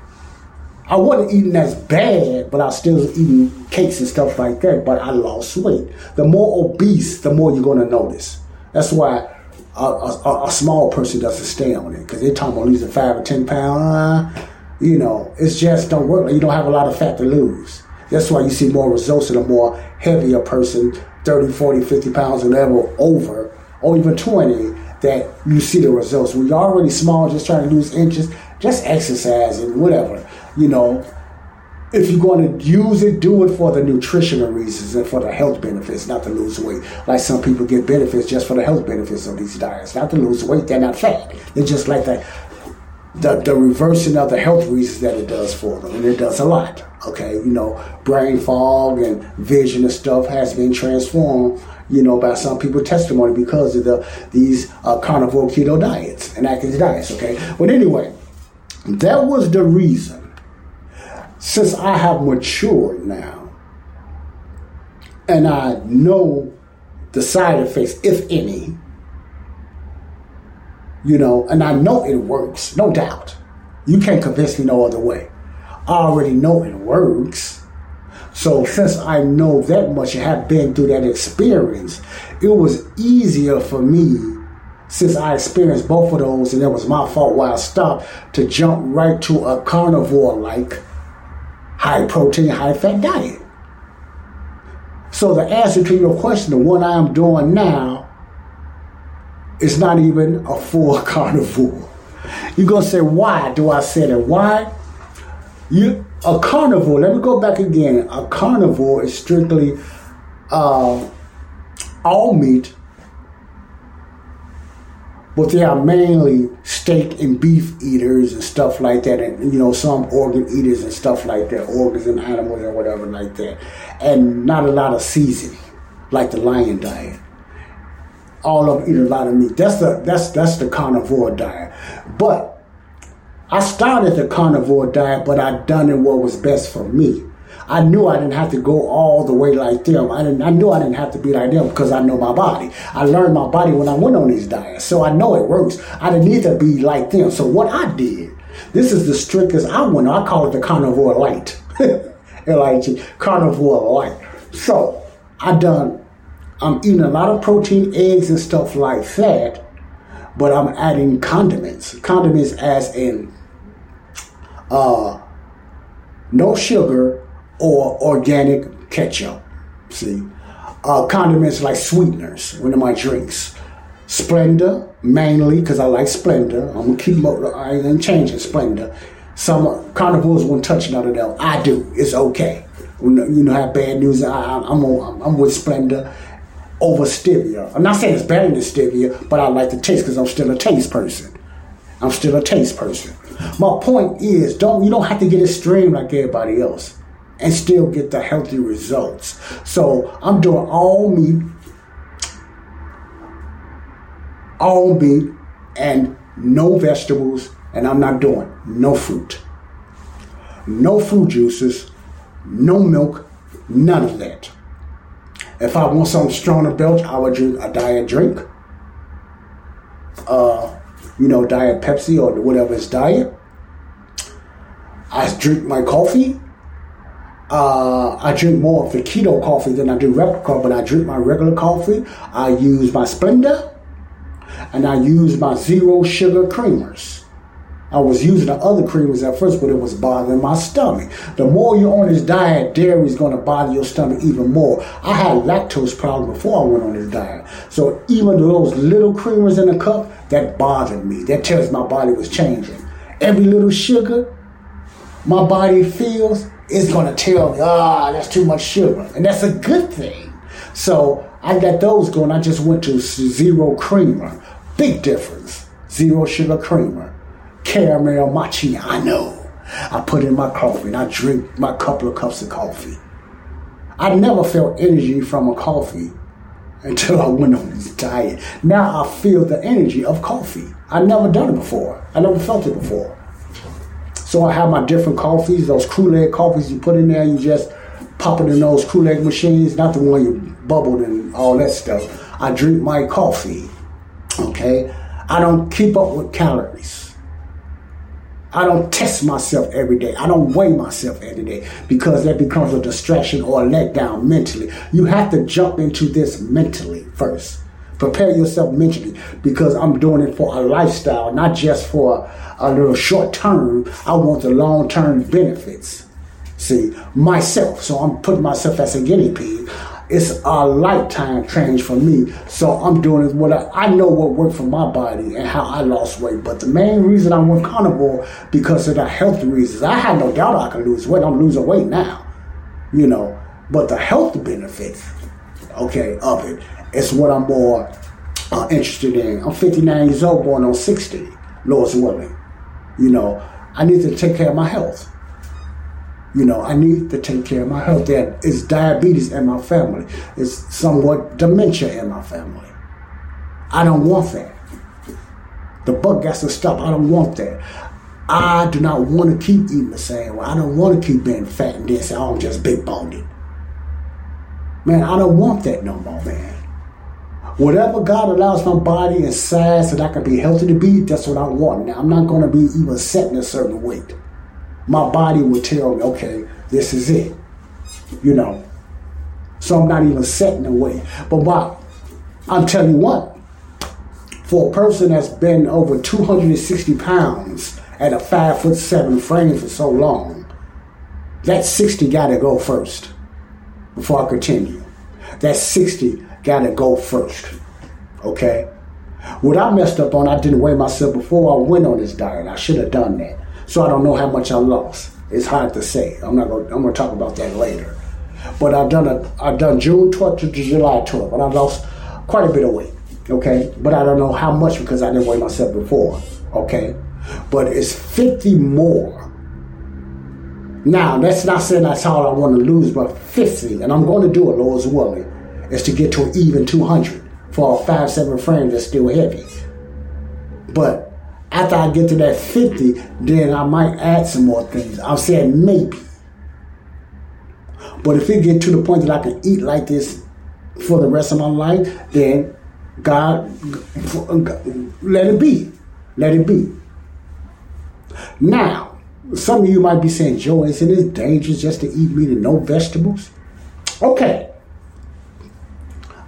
I wasn't eating as bad, but I still eating cakes and stuff like that, but I lost weight. The more obese, the more you're gonna notice. That's why a, a, a small person doesn't stay on it, because they're talking about losing five or 10 pounds. Uh, you know, it's just don't work. You don't have a lot of fat to lose. That's why you see more results in a more heavier person, 30, 40, 50 pounds, whatever, over or even 20 that you see the results. When you're already small, just trying to lose inches, just exercise and whatever. You know, if you're going to use it, do it for the nutritional reasons and for the health benefits, not to lose weight. Like some people get benefits just for the health benefits of these diets, not to lose weight. They're not fat. They're just like the the, the reversing of the health reasons that it does for them, and it does a lot. Okay, you know, brain fog and vision and stuff has been transformed you know, by some people testimony because of the these uh, carnivore keto diets and Atkins diets. Okay, but anyway, that was the reason. Since I have matured now, and I know the side effects, if any, you know, and I know it works, no doubt. You can't convince me no other way. I already know it works. So since I know that much and have been through that experience, it was easier for me since I experienced both of those and it was my fault why I stopped to jump right to a carnivore like high protein, high fat diet. So the answer to your question, the one I am doing now, is not even a full *laughs* carnivore. You're gonna say, why do I say that? Why? You a carnivore, let me go back again. A carnivore is strictly uh, all meat, but they are mainly steak and beef eaters and stuff like that, and you know some organ eaters and stuff like that, organs and animals and whatever like that, and not a lot of seasoning, like the lion diet. All of them eat a lot of meat. That's the that's that's the carnivore diet, but I started the carnivore diet, but I done it what was best for me. I knew I didn't have to go all the way like them. I didn't. I knew I didn't have to be like them because I know my body. I learned my body when I went on these diets, so I know it works. I didn't need to be like them. So what I did, this is the strictest I went. I call it the carnivore light, *laughs* L-I-G, carnivore light. So I done. I'm eating a lot of protein, eggs, and stuff like that, but I'm adding condiments. Condiments as in uh, no sugar or organic ketchup. See, uh, condiments like sweeteners, one of my drinks. Splenda, mainly because I like Splenda. I'm gonna keep, I ain't changing Splenda. Some carnivores won't touch none of them. I do. It's okay. You know have bad news, I, am I'm, I'm with Splenda over stevia. I'm not saying it's better than stevia, but I like the taste because I'm still a taste person. I'm still a taste person. My point is, don't you don't have to get extreme like everybody else and still get the healthy results. So I'm doing all meat, all meat, and no vegetables, and I'm not doing no fruit, no fruit juices, no milk, none of that. If I want something strong to belch, I would drink a diet drink. Uh, you know, Diet Pepsi or whatever is diet. I drink my coffee. Uh, I drink more of the keto coffee than I do replica, but I drink my regular coffee. I use my Splenda, and I use my zero sugar creamers. I was using the other creamers at first, but it was bothering my stomach. The more you're on this diet, dairy is going to bother your stomach even more. I had lactose problem before I went on this diet. So even those little creamers in a cup, that bothered me. That tells my body was changing. Every little sugar my body feels is going to tell me, ah, that's too much sugar. And that's a good thing. So I got those going. I just went to zero creamer. Big difference. Zero sugar creamer. Caramel macchiato. I put in my coffee and I drink my couple of cups of coffee. I never felt energy from a coffee until *laughs* I went on this diet. Now I feel the energy of coffee. I never done it before. I never felt it before. So I have my different coffees, those Keurig coffees you put in there, you just pop it in those Keurig machines, not the one you bubbled and all that stuff. I drink my coffee. Okay? I don't keep up with calories. I don't test myself every day. I don't weigh myself every day because that becomes a distraction or a letdown mentally. You have to jump into this mentally first. Prepare yourself mentally because I'm doing it for a lifestyle, not just for a little short term. I want the long term benefits. See, myself. So I'm putting myself as a guinea pig it's a lifetime change for me. So I'm doing it what I, I, know what worked for my body and how I lost weight. But the main reason I went carnivore because of the health reasons. I had no doubt I could lose weight. I'm losing weight now, you know. But the health benefits, okay, of it is what I'm more uh, interested in. I'm 59 years old, born on 60, Lord's willing. You know, I need to take care of my health. You know, I need to take care of my health. There is diabetes in my family. It's somewhat dementia in my family. I don't want that. The buck has to stop. I don't want that. I do not want to keep eating the same way. I don't want to keep being fat and this. I'm just big boned. Man, I don't want that no more, man. Whatever God allows my body and size that I can be healthy to be, that's what I want. Now, I'm not going to be even setting a certain weight my body will tell me, okay, this is it. You know. So I'm not even setting a weight. But what I'm telling you what, for a person that's been over 260 pounds at a five foot seven frame for so long, that 60 gotta go first before I continue. That 60 gotta go first. Okay? What I messed up on, I didn't weigh myself before I went on this diet. I should have done that. So I don't know how much I lost. It's hard to say. I'm not. Gonna, I'm to talk about that later. But I've done a. I've done June 12th to July 12th, and I lost quite a bit of weight. Okay, but I don't know how much because I didn't weigh myself before. Okay, but it's 50 more. Now that's not saying that's all I want to lose, but 50, and I'm going to do it, Lord's willing, is to get to an even 200 for a five seven frame that's still heavy. But after I get to that 50, then I might add some more things. I'm saying maybe. But if it get to the point that I can eat like this for the rest of my life, then God, let it be. Let it be. Now, some of you might be saying, Joe, isn't it dangerous just to eat meat and no vegetables? Okay.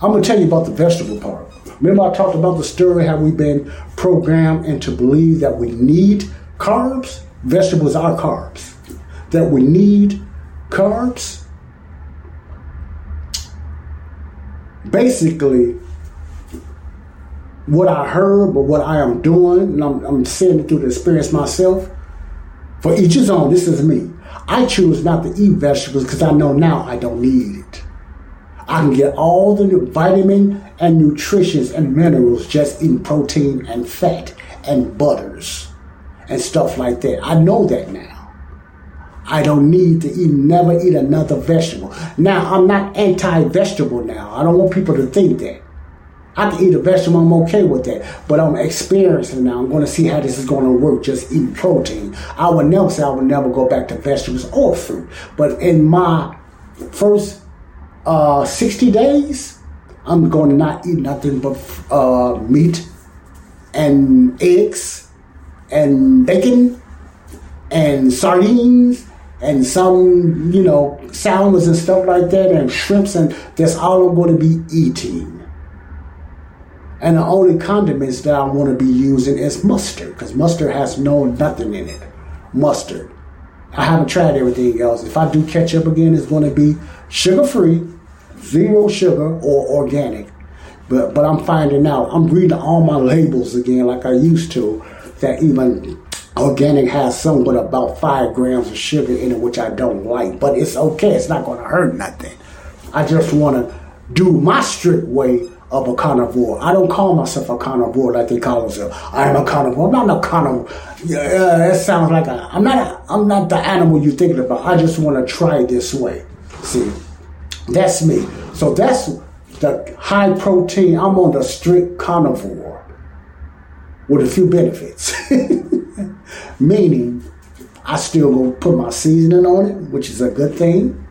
I'm going to tell you about the vegetable part. Remember, I talked about the story how we've been programmed into believe that we need carbs. Vegetables are carbs. That we need carbs. Basically, what I heard, but what I am doing, and I'm, I'm saying it through the experience myself. For each his own. This is me. I choose not to eat vegetables because I know now I don't need. I can get all the vitamin and nutritions and minerals just in protein and fat and butters and stuff like that. I know that now. I don't need to eat, never eat another vegetable. Now, I'm not anti vegetable now. I don't want people to think that. I can eat a vegetable, I'm okay with that. But I'm experiencing now. I'm going to see how this is going to work just eating protein. I would never say I would never go back to vegetables or fruit. But in my first uh, 60 days, I'm going to not eat nothing but uh, meat and eggs and bacon and sardines and some, you know, salads and stuff like that and shrimps and that's all I'm going to be eating. And the only condiments that I want to be using is mustard because mustard has no nothing in it. Mustard. I haven't tried everything else. If I do ketchup again, it's going to be sugar free, zero sugar, or organic. But but I'm finding out. I'm reading all my labels again like I used to. That even organic has somewhat about five grams of sugar in it, which I don't like. But it's okay. It's not going to hurt nothing. I just want to do my strict way of a carnivore. I don't call myself a carnivore like they call themselves. I am a carnivore. I'm not a carnivore. Yeah, that sounds like. I'm not. I'm not the animal you're thinking about. I just want to try this way. See, that's me. So that's the high protein. I'm on the strict carnivore with a few benefits. *laughs* Meaning, I still go put my seasoning on it, which is a good thing.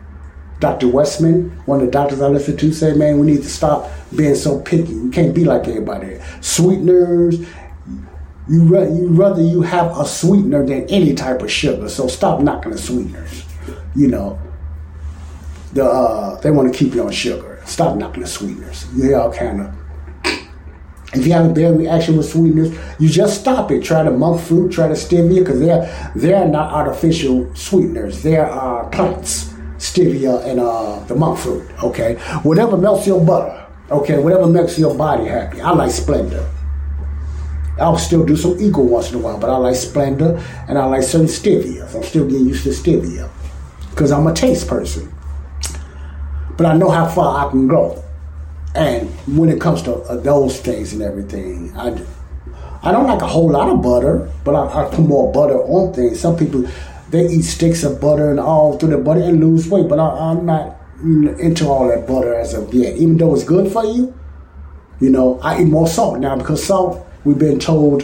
Dr. Westman, one of the doctors I listen to, said, man, we need to stop being so picky. We can't be like everybody. Sweeteners, you, you rather you have a sweetener than any type of sugar. So stop knocking the sweeteners. You know, the uh, they want to keep you on sugar. Stop knocking the sweeteners. You all kind of. If you have a bad reaction with sweeteners, you just stop it. Try the monk fruit, try the stevia, because they're they're not artificial sweeteners. They are plants stevia and uh, the monk fruit. Okay, whatever melts your butter. Okay, whatever makes your body happy. I like Splenda. I'll still do some Equal once in a while, but I like Splenda and I like certain stevia. I'm still getting used to stevia because I'm a taste person. But I know how far I can go. And when it comes to those things and everything, I, I don't like a whole lot of butter, but I, I put more butter on things. Some people they eat sticks of butter and all through the butter and lose weight. But I, am not into all that butter as of yet. Even though it's good for you, you know, I eat more salt now because salt, we've been told,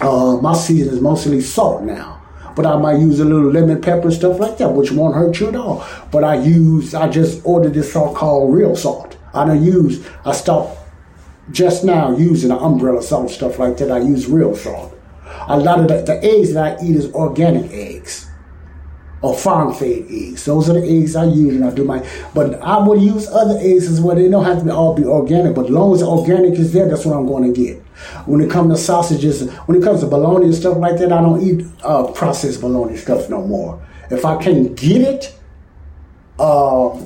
uh, my season is mostly salt now. But I might use a little lemon pepper and stuff like that, which won't hurt you at all. But I use, I just ordered this salt called real salt. I don't use, I stopped just now using the umbrella salt stuff like that. I use real salt. A lot of the, the eggs that I eat is organic eggs or farm fed eggs. Those are the eggs I use and I do my. But I would use other eggs as well. They don't have to be, all be organic, but as long as organic is there, that's what I'm going to get. When it comes to sausages, when it comes to bologna and stuff like that, I don't eat uh, processed bologna stuff no more. If I can get it, uh,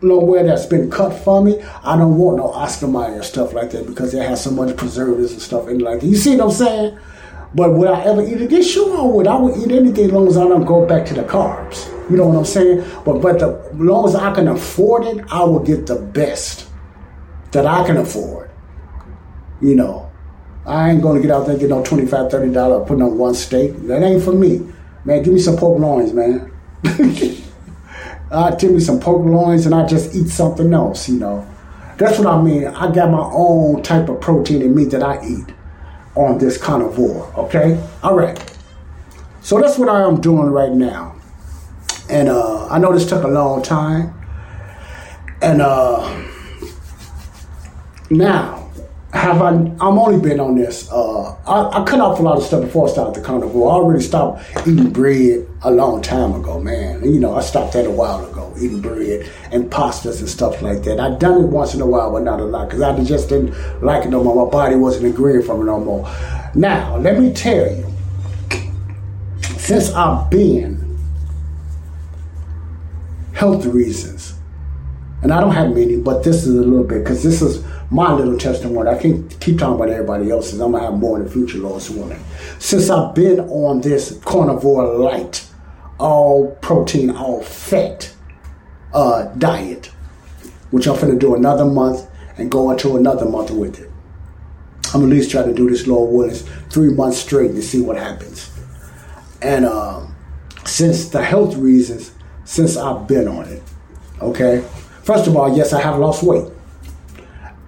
nowhere that's been cut for me, I don't want no Oscar Mayer stuff like that because it has so much preservatives and stuff in it like that. You see what I'm saying? But would I ever eat it again? Sure, I would. I would eat anything as long as I don't go back to the carbs. You know what I'm saying? But but the, as long as I can afford it, I will get the best that I can afford. You know, I ain't gonna get out there and get no 25 30 dollars putting on one steak. That ain't for me. Man, give me some pork loins, man. uh, *laughs* give me some pork loins and I just eat something else, you know. That's what I mean. I got my own type of protein and meat that I eat on this carnivore. Okay? All right. So that's what I am doing right now. And uh, I know this took a long time. And uh, now, have I? I'm only been on this. Uh, I, I, cut off a lot of stuff before I started the carnivore. I already stopped eating bread a long time ago, man. You know, I stopped that a while ago, eating bread and pastas and stuff like that. I done it once in a while, but not a lot, because I just didn't like it no more. My body wasn't agreeing for it no more. Now, let me tell you, since I've been health reasons, and I don't have many, but this is a little bit because this is my little testimony. I can't keep talking about everybody else's. I'm gonna have more in the future, Lord's willing. Since I've been on this carnivore light, all protein, all fat uh, diet, which I'm gonna do another month and go into another month with it. I'm at least try to do this, Lord willing, three months straight to see what happens. And uh, since the health reasons, since I've been on it, okay. First of all, yes, I have lost weight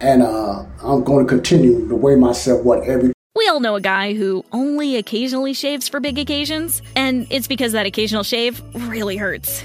and uh, I'm going to continue to weigh myself what every we all know a guy who only occasionally shaves for big occasions, and it's because that occasional shave really hurts.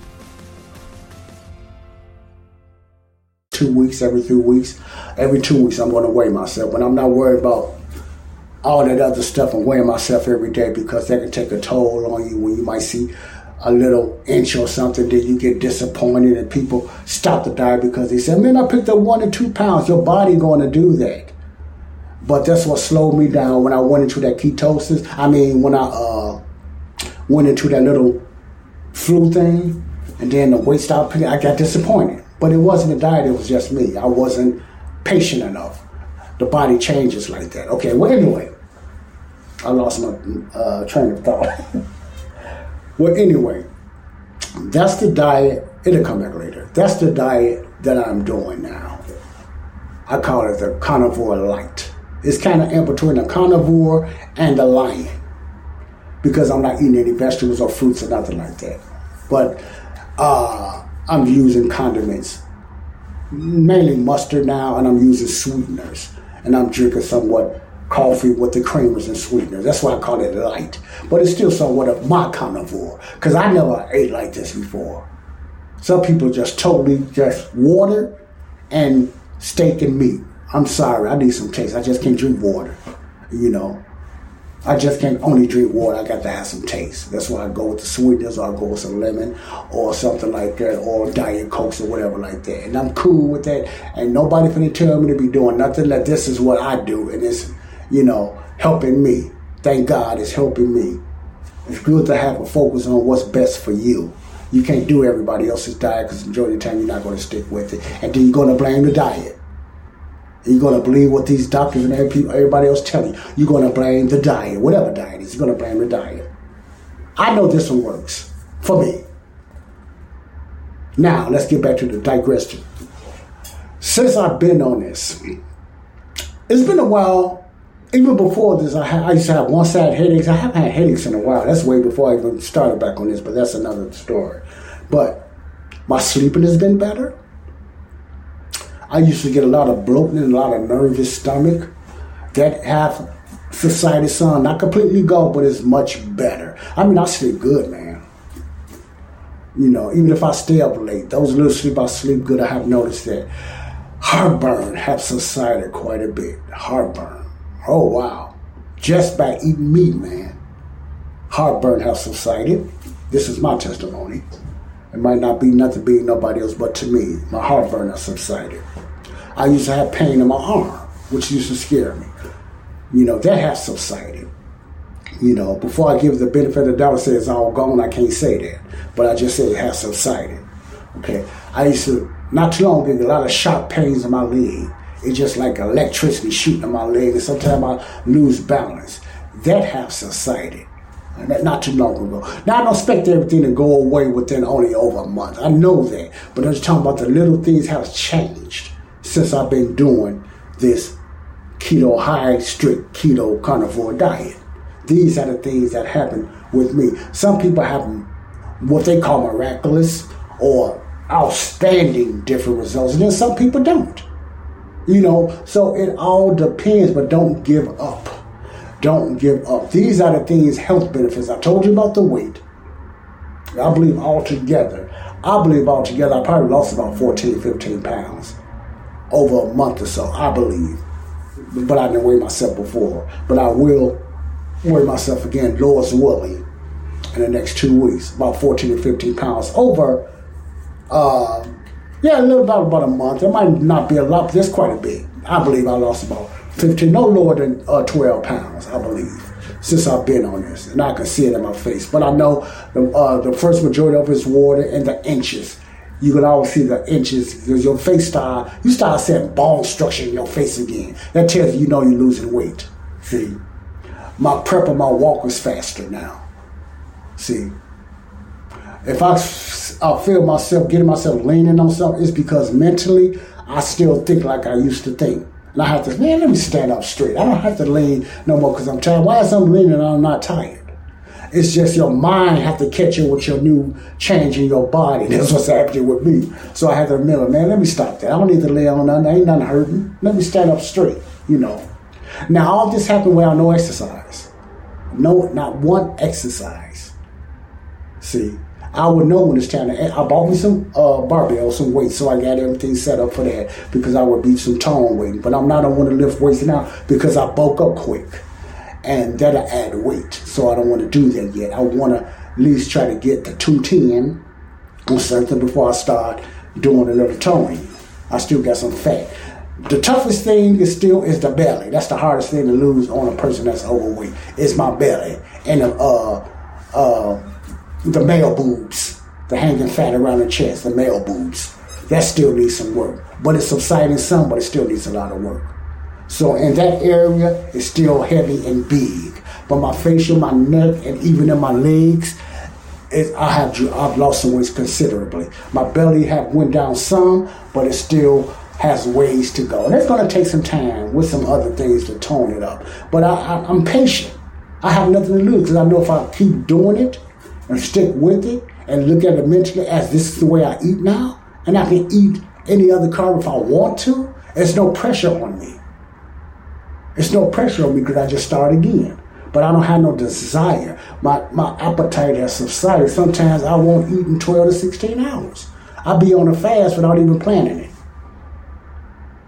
Two weeks, every three weeks, every two weeks, I'm going to weigh myself. But I'm not worried about all that other stuff and weighing myself every day because that can take a toll on you when you might see a little inch or something, then you get disappointed and people stop the diet because they say, man, I picked up one or two pounds. Your body going to do that. But that's what slowed me down when I went into that ketosis. I mean, when I uh, went into that little flu thing, and then the weight stopped picking, I got disappointed. But it wasn't the diet, it was just me. I wasn't patient enough. The body changes like that. Okay, well, anyway, I lost my uh, train of thought. *laughs* well, anyway, that's the diet. It'll come back later. That's the diet that I'm doing now. I call it the carnivore light. It's kind of in between a carnivore and a lion because I'm not eating any vegetables or fruits or nothing like that. But uh, I'm using condiments, mainly mustard now, and I'm using sweeteners. And I'm drinking somewhat coffee with the creamers and sweeteners. That's why I call it light. But it's still somewhat of my carnivore because I never ate like this before. Some people just totally just water and steak and meat. I'm sorry, I need some taste. I just can't drink water. You know, I just can't only drink water. I got to have some taste. That's why I go with the sweetness, or I go with some lemon, or something like that, or diet cokes or whatever like that. And I'm cool with that. And nobody finna tell me to be doing nothing. That this is what I do, and it's you know helping me. Thank God, it's helping me. It's good to have a focus on what's best for you. You can't do everybody else's diet because majority of the time you're not going to stick with it, and then you're going to blame the diet. You're to believe what these doctors and everybody else tell you. You're to blame the diet, whatever diet is. You're to blame the diet. I know this one works for me. Now, let's get back to the digression. Since I've been on this, it's been a while. Even before this, I, had, I used to have one side headaches. I haven't had headaches in a while. That's way before I even started back on this, but that's another story. But my sleeping has been better. I used to get a lot of bloating and a lot of nervous stomach. That half society son, not completely go, but it's much better. I mean, I sleep good, man. You know, even if I stay up late, those little sleep I sleep good. I have noticed that heartburn has subsided quite a bit. Heartburn. Oh wow, just by eating meat, man. Heartburn has subsided. This is my testimony. It might not be nothing being nobody else, but to me, my heartburn has subsided. I used to have pain in my arm, which used to scare me. You know, that has subsided. You know, before I give the benefit of the doubt say it's all gone, I can't say that. But I just say it has subsided. Okay. I used to, not too long ago, get a lot of sharp pains in my leg. It's just like electricity shooting in my leg, and sometimes I lose balance. That has subsided. Not too long ago. Now I don't expect everything to go away within only over a month. I know that, but I'm just talking about the little things have changed since I've been doing this keto high strict keto carnivore diet. These are the things that happen with me. Some people have what they call miraculous or outstanding different results, and then some people don't. You know, so it all depends, but don't give up. Don't give up. These are the things, health benefits. I told you about the weight. I believe altogether, I believe altogether, I probably lost about 14, 15 pounds over a month or so, I believe. But I didn't weigh myself before. But I will weigh myself again, Lord's willing, in the next two weeks, about 14 to 15 pounds over, uh, yeah, a little about, about a month. It might not be a lot, but it's quite a bit. I believe I lost about 15, no lower than uh, 12 pounds, I believe, since I've been on this. And I can see it in my face. But I know the, uh, the first majority of it is water and the inches. You can always see the inches because your face style, you start seeing bone structure in your face again. That tells you you know you're losing weight. See? My prep of my walk is faster now. See? If I, I feel myself getting myself leaning on something, it's because mentally I still think like I used to think. And I have to, man, let me stand up straight. I don't have to lean no more because I'm tired. Why is I'm leaning and I'm not tired? It's just your mind have to catch up with your new change in your body. That's what's happening with me. So I have to remember, man, let me stop that. I don't need to lay on nothing. Ain't nothing hurting. Let me stand up straight, you know. Now, all this happened without no exercise. No, not one exercise. See, I would know when it's time to. Add. I bought me some uh, barbell, some weights, so I got everything set up for that because I would be some tone weight. But I'm not. I want to lift weights now because I bulk up quick, and that'll add weight. So I don't want to do that yet. I want to at least try to get the 210 on something before I start doing a little toning. I still got some fat. The toughest thing is still is the belly. That's the hardest thing to lose on a person that's overweight. It's my belly and uh uh the male boobs, the hanging fat around the chest, the male boobs. That still needs some work. But it's subsiding some, but it still needs a lot of work. So in that area, it's still heavy and big. But my facial, my neck, and even in my legs, it, I have I've lost some weight considerably. My belly have went down some, but it still has ways to go. And it's going to take some time with some other things to tone it up. But I, I, I'm patient. I have nothing to lose because I know if I keep doing it and stick with it and look at it mentally as this is the way I eat now, and I can eat any other carb if I want to, there's no pressure on me. It's no pressure on me because I just start again. But I don't have no desire. My my appetite has subsided. Sometimes I won't eat in 12 to 16 hours. I'll be on a fast without even planning it.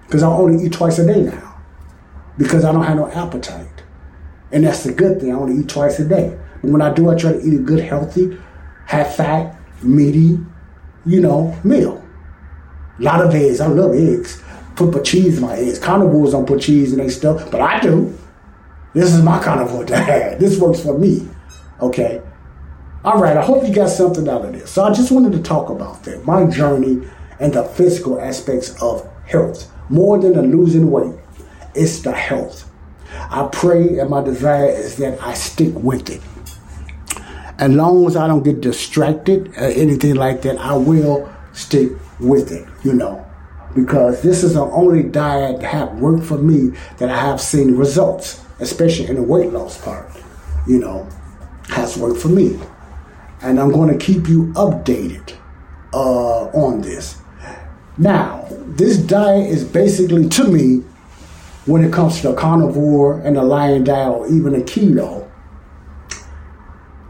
Because I only eat twice a day now. Because I don't have no appetite. And that's the good thing. I only eat twice a day. And when I do, I try to eat a good, healthy, high fat, meaty, you know, meal. A lot of eggs. I love eggs. Put cheese in my eggs. Carnivores don't put cheese in their stuff, but I do. This is my carnivore diet. *laughs* This works for me. Okay. All right. I hope you got something out of this. So I just wanted to talk about that, my journey and the physical aspects of health. More than the losing weight, it's the health. I pray and my desire is that I stick with it. As long as I don't get distracted or anything like that, I will stick with it, you know, because this is the only diet that have worked for me that I have seen results, especially in the weight loss part, you know, has worked for me. And I'm going to keep you updated uh, on this. Now, this diet is basically, to me, when it comes to the carnivore and the lion diet or even a keto,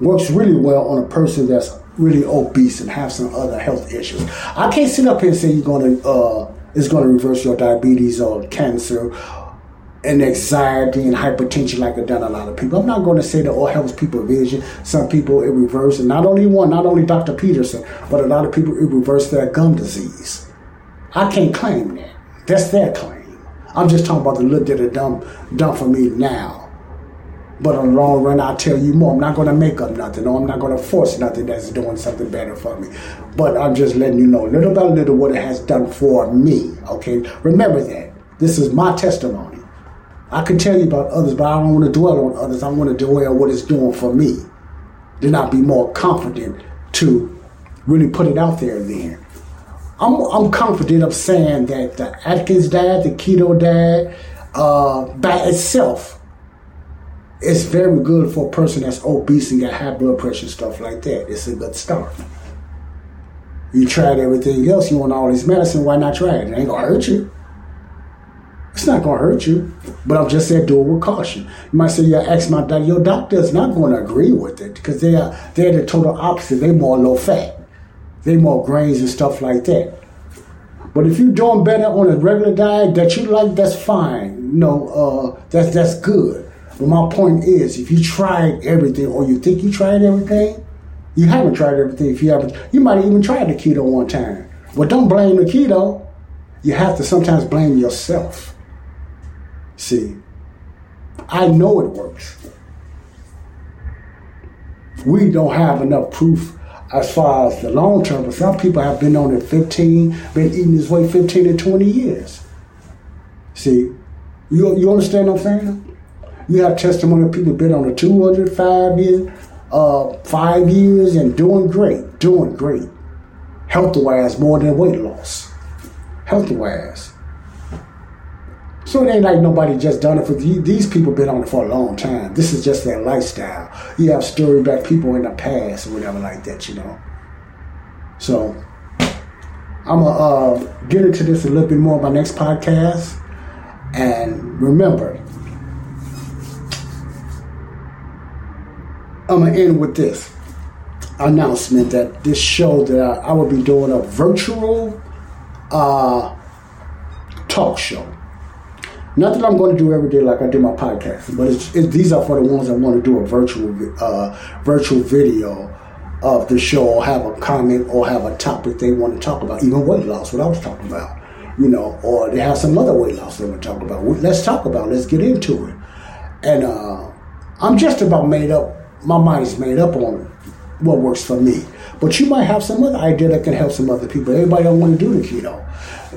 works really well on a person that's really obese and have some other health issues. I can't sit up here and say you're gonna uh, it's gonna reverse your diabetes or cancer and anxiety and hypertension like I've done a lot of people. I'm not going to say that all helps people vision. Some people it reverses. Not only one, not only Dr. Peterson, but a lot of people it reverses their gum disease. I can't claim that. That's their claim. I'm just talking about the little that it done done for me now. But in the long run, I'll tell you more. I'm not going to make up nothing, or I'm not going to force nothing that's doing something better for me. But I'm just letting you know, little by little, what it has done for me. Okay, remember that. This is my testimony. I can tell you about others, but I don't want to dwell on others. I want to dwell on what it's doing for me. Then I'll be more confident to really put it out there. Then I'm, I'm confident of saying that the Atkins diet, the keto diet, uh, by itself it's very good for a person that's obese and got high blood pressure stuff like that. It's a good start. You tried everything else, you want all this medicine, why not try it? It ain't gonna hurt you. It's not gonna hurt you. But I'm just saying do it with caution. You might say, yeah, ask my doctor. Your doctor is not gonna agree with it because they are they're the total opposite. They're more low fat. They're more grains and stuff like that. But if you're doing better on a regular diet that you like, that's fine. You know, uh, that's that's good. But my point is, if you tried everything or you think you tried everything, you haven't tried everything. If you haven't, you might have even tried the keto one time. But don't blame the keto. You have to sometimes blame yourself. See, I know it works. We don't have enough proof as far as the long term, but some people have been on it 15, been eating this way 15 to 20 years. See, you, you understand what I'm saying? You have testimony of people been on a 205 years, uh, five years and doing great, doing great. Health wise, more than weight loss. Health wise. So it ain't like nobody just done it for. These people been on it for a long time. This is just their lifestyle. You have story back people in the past or whatever like that, you know. So I'm gonna uh, get into this a little bit more in my next podcast. And remember, I'm gonna end with this announcement that this show that I, I will be doing a virtual uh, talk show. Not that I'm going to do every day like I do my podcast, but it's, it, these are for the ones that want to do a virtual uh, virtual video of the show or have a comment or have a topic they want to talk about, even weight loss, what I was talking about, you know, or they have some other weight loss they want to talk about. Let's talk about it. Let's get into it. And uh, I'm just about made up, my mind is made up on what works for me. But you might have some other idea that can help some other people. Everybody don't want to do the keto.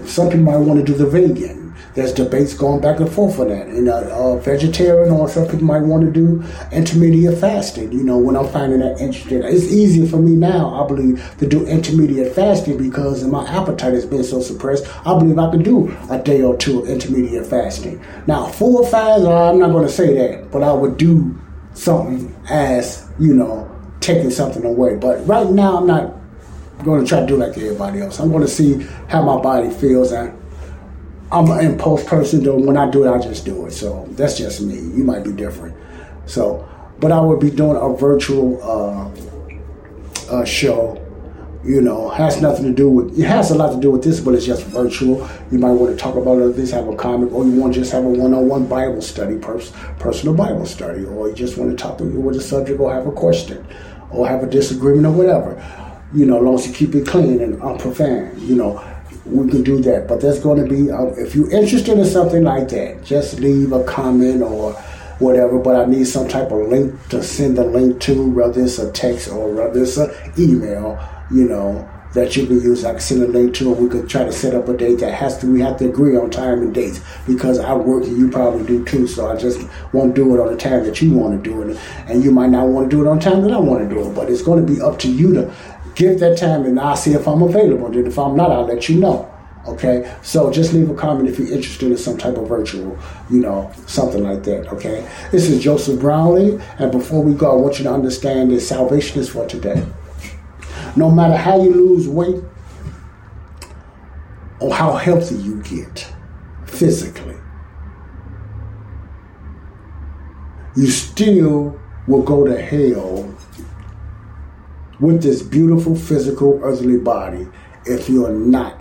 Some people might want to do the vegan. There's debates going back and forth on that. And uh, uh, vegetarian or some people might want to do intermediate fasting. You know, when I'm finding that interesting, it's easier for me now, I believe, to do intermediate fasting because my appetite has been so suppressed. I believe I could do a day or two of intermediate fasting. Now, full fast, I'm not going to say that, but I would do something as, you know, taking something away. But right now, I'm not going to try to do like everybody else. I'm going to see how my body feels. And I'm an impulse person, though. When I do it, I just do it. So that's just me. You might be different. So, but I would be doing a virtual uh, uh, show. You know, has nothing to do with. It has a lot to do with this, but it's just virtual. You might want to talk about this, have a comment, or you want to just have a one-on-one Bible study, pers- personal Bible study, or you just want to talk with a subject, or have a question, or have a disagreement, or whatever. You know, as long as you keep it clean and unprofane. You know, we can do that. But there's going to be, uh, if you're interested in something like that, just leave a comment or whatever. But I need some type of link to send the link to, whether it's a text or whether it's an email, you know, that you can use. I can send a link to, and we could try to set up a date that has to, we have to agree on time and dates because I work and you probably do too. So I just won't do it on the time that you want to do it. And you might not want to do it on time that I want to do it. But it's going to be up to you to give that time and I'll see if I'm available. Then if I'm not, I'll let you know. Okay, so just leave a comment if you're interested in some type of virtual, you know, something like that. Okay, this is Joseph Brownlee, and before we go, I want you to understand that salvation is for today. No matter how you lose weight or how healthy you get physically, you still will go to hell with this beautiful physical earthly body if you're not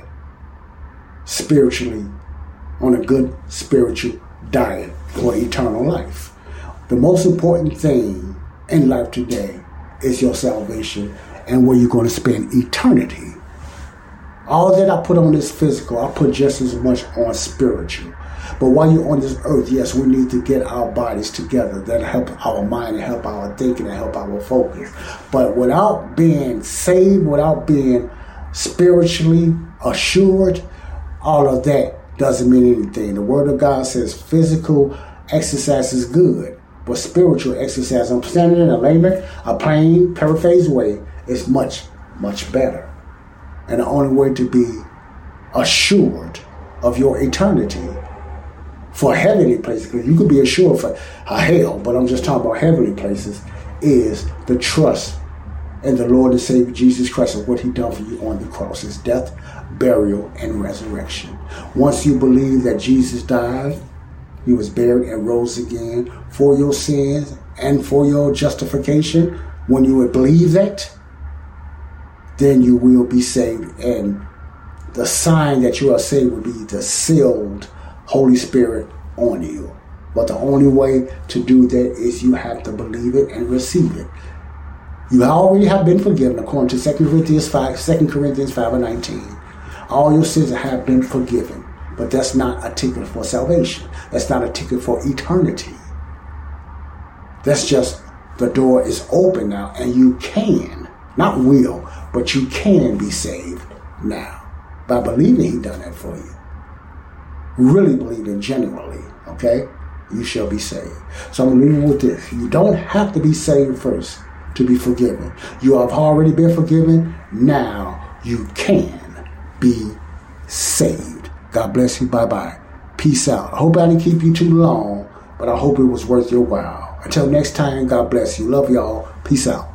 spiritually on a good spiritual diet for eternal life. The most important thing in life today is your salvation and where you're going to spend eternity. All that I put on this physical, I put just as much on spiritual. But while you're on this earth, yes, we need to get our bodies together. That'll help our mind and help our thinking and help our focus. But without being saved, without being spiritually assured, all of that doesn't mean anything. The Word of God says physical exercise is good, but spiritual exercise, I'm standing in a layman, a plain, paraphrase way, is much, much better. And the only way to be assured of your eternity for heavenly places, because you could be assured for hell, but I'm just talking about heavenly places, is the trust in the Lord and Savior Jesus Christ and what He done for you on the cross, His death, burial, and resurrection. Once you believe that Jesus died, He was buried and rose again for your sins and for your justification, when you would believe that, then you will be saved. And the sign that you are saved will be the sealed Holy Spirit on you. But the only way to do that is you have to believe it and receive it. You already have been forgiven according to 2 Corinthians 5, 2 Corinthians 5 and 19. All your sins have been forgiven. But that's not a ticket for salvation. That's not a ticket for eternity. That's just the door is open now and you can, not will, but you can be saved now by believing he done that for you really believe in genuinely, okay, you shall be saved. So I'm leaving with this. You don't have to be saved first to be forgiven. You have already been forgiven. Now you can be saved. God bless you. Bye bye. Peace out. I hope I didn't keep you too long, but I hope it was worth your while. Until next time, God bless you. Love y'all. Peace out.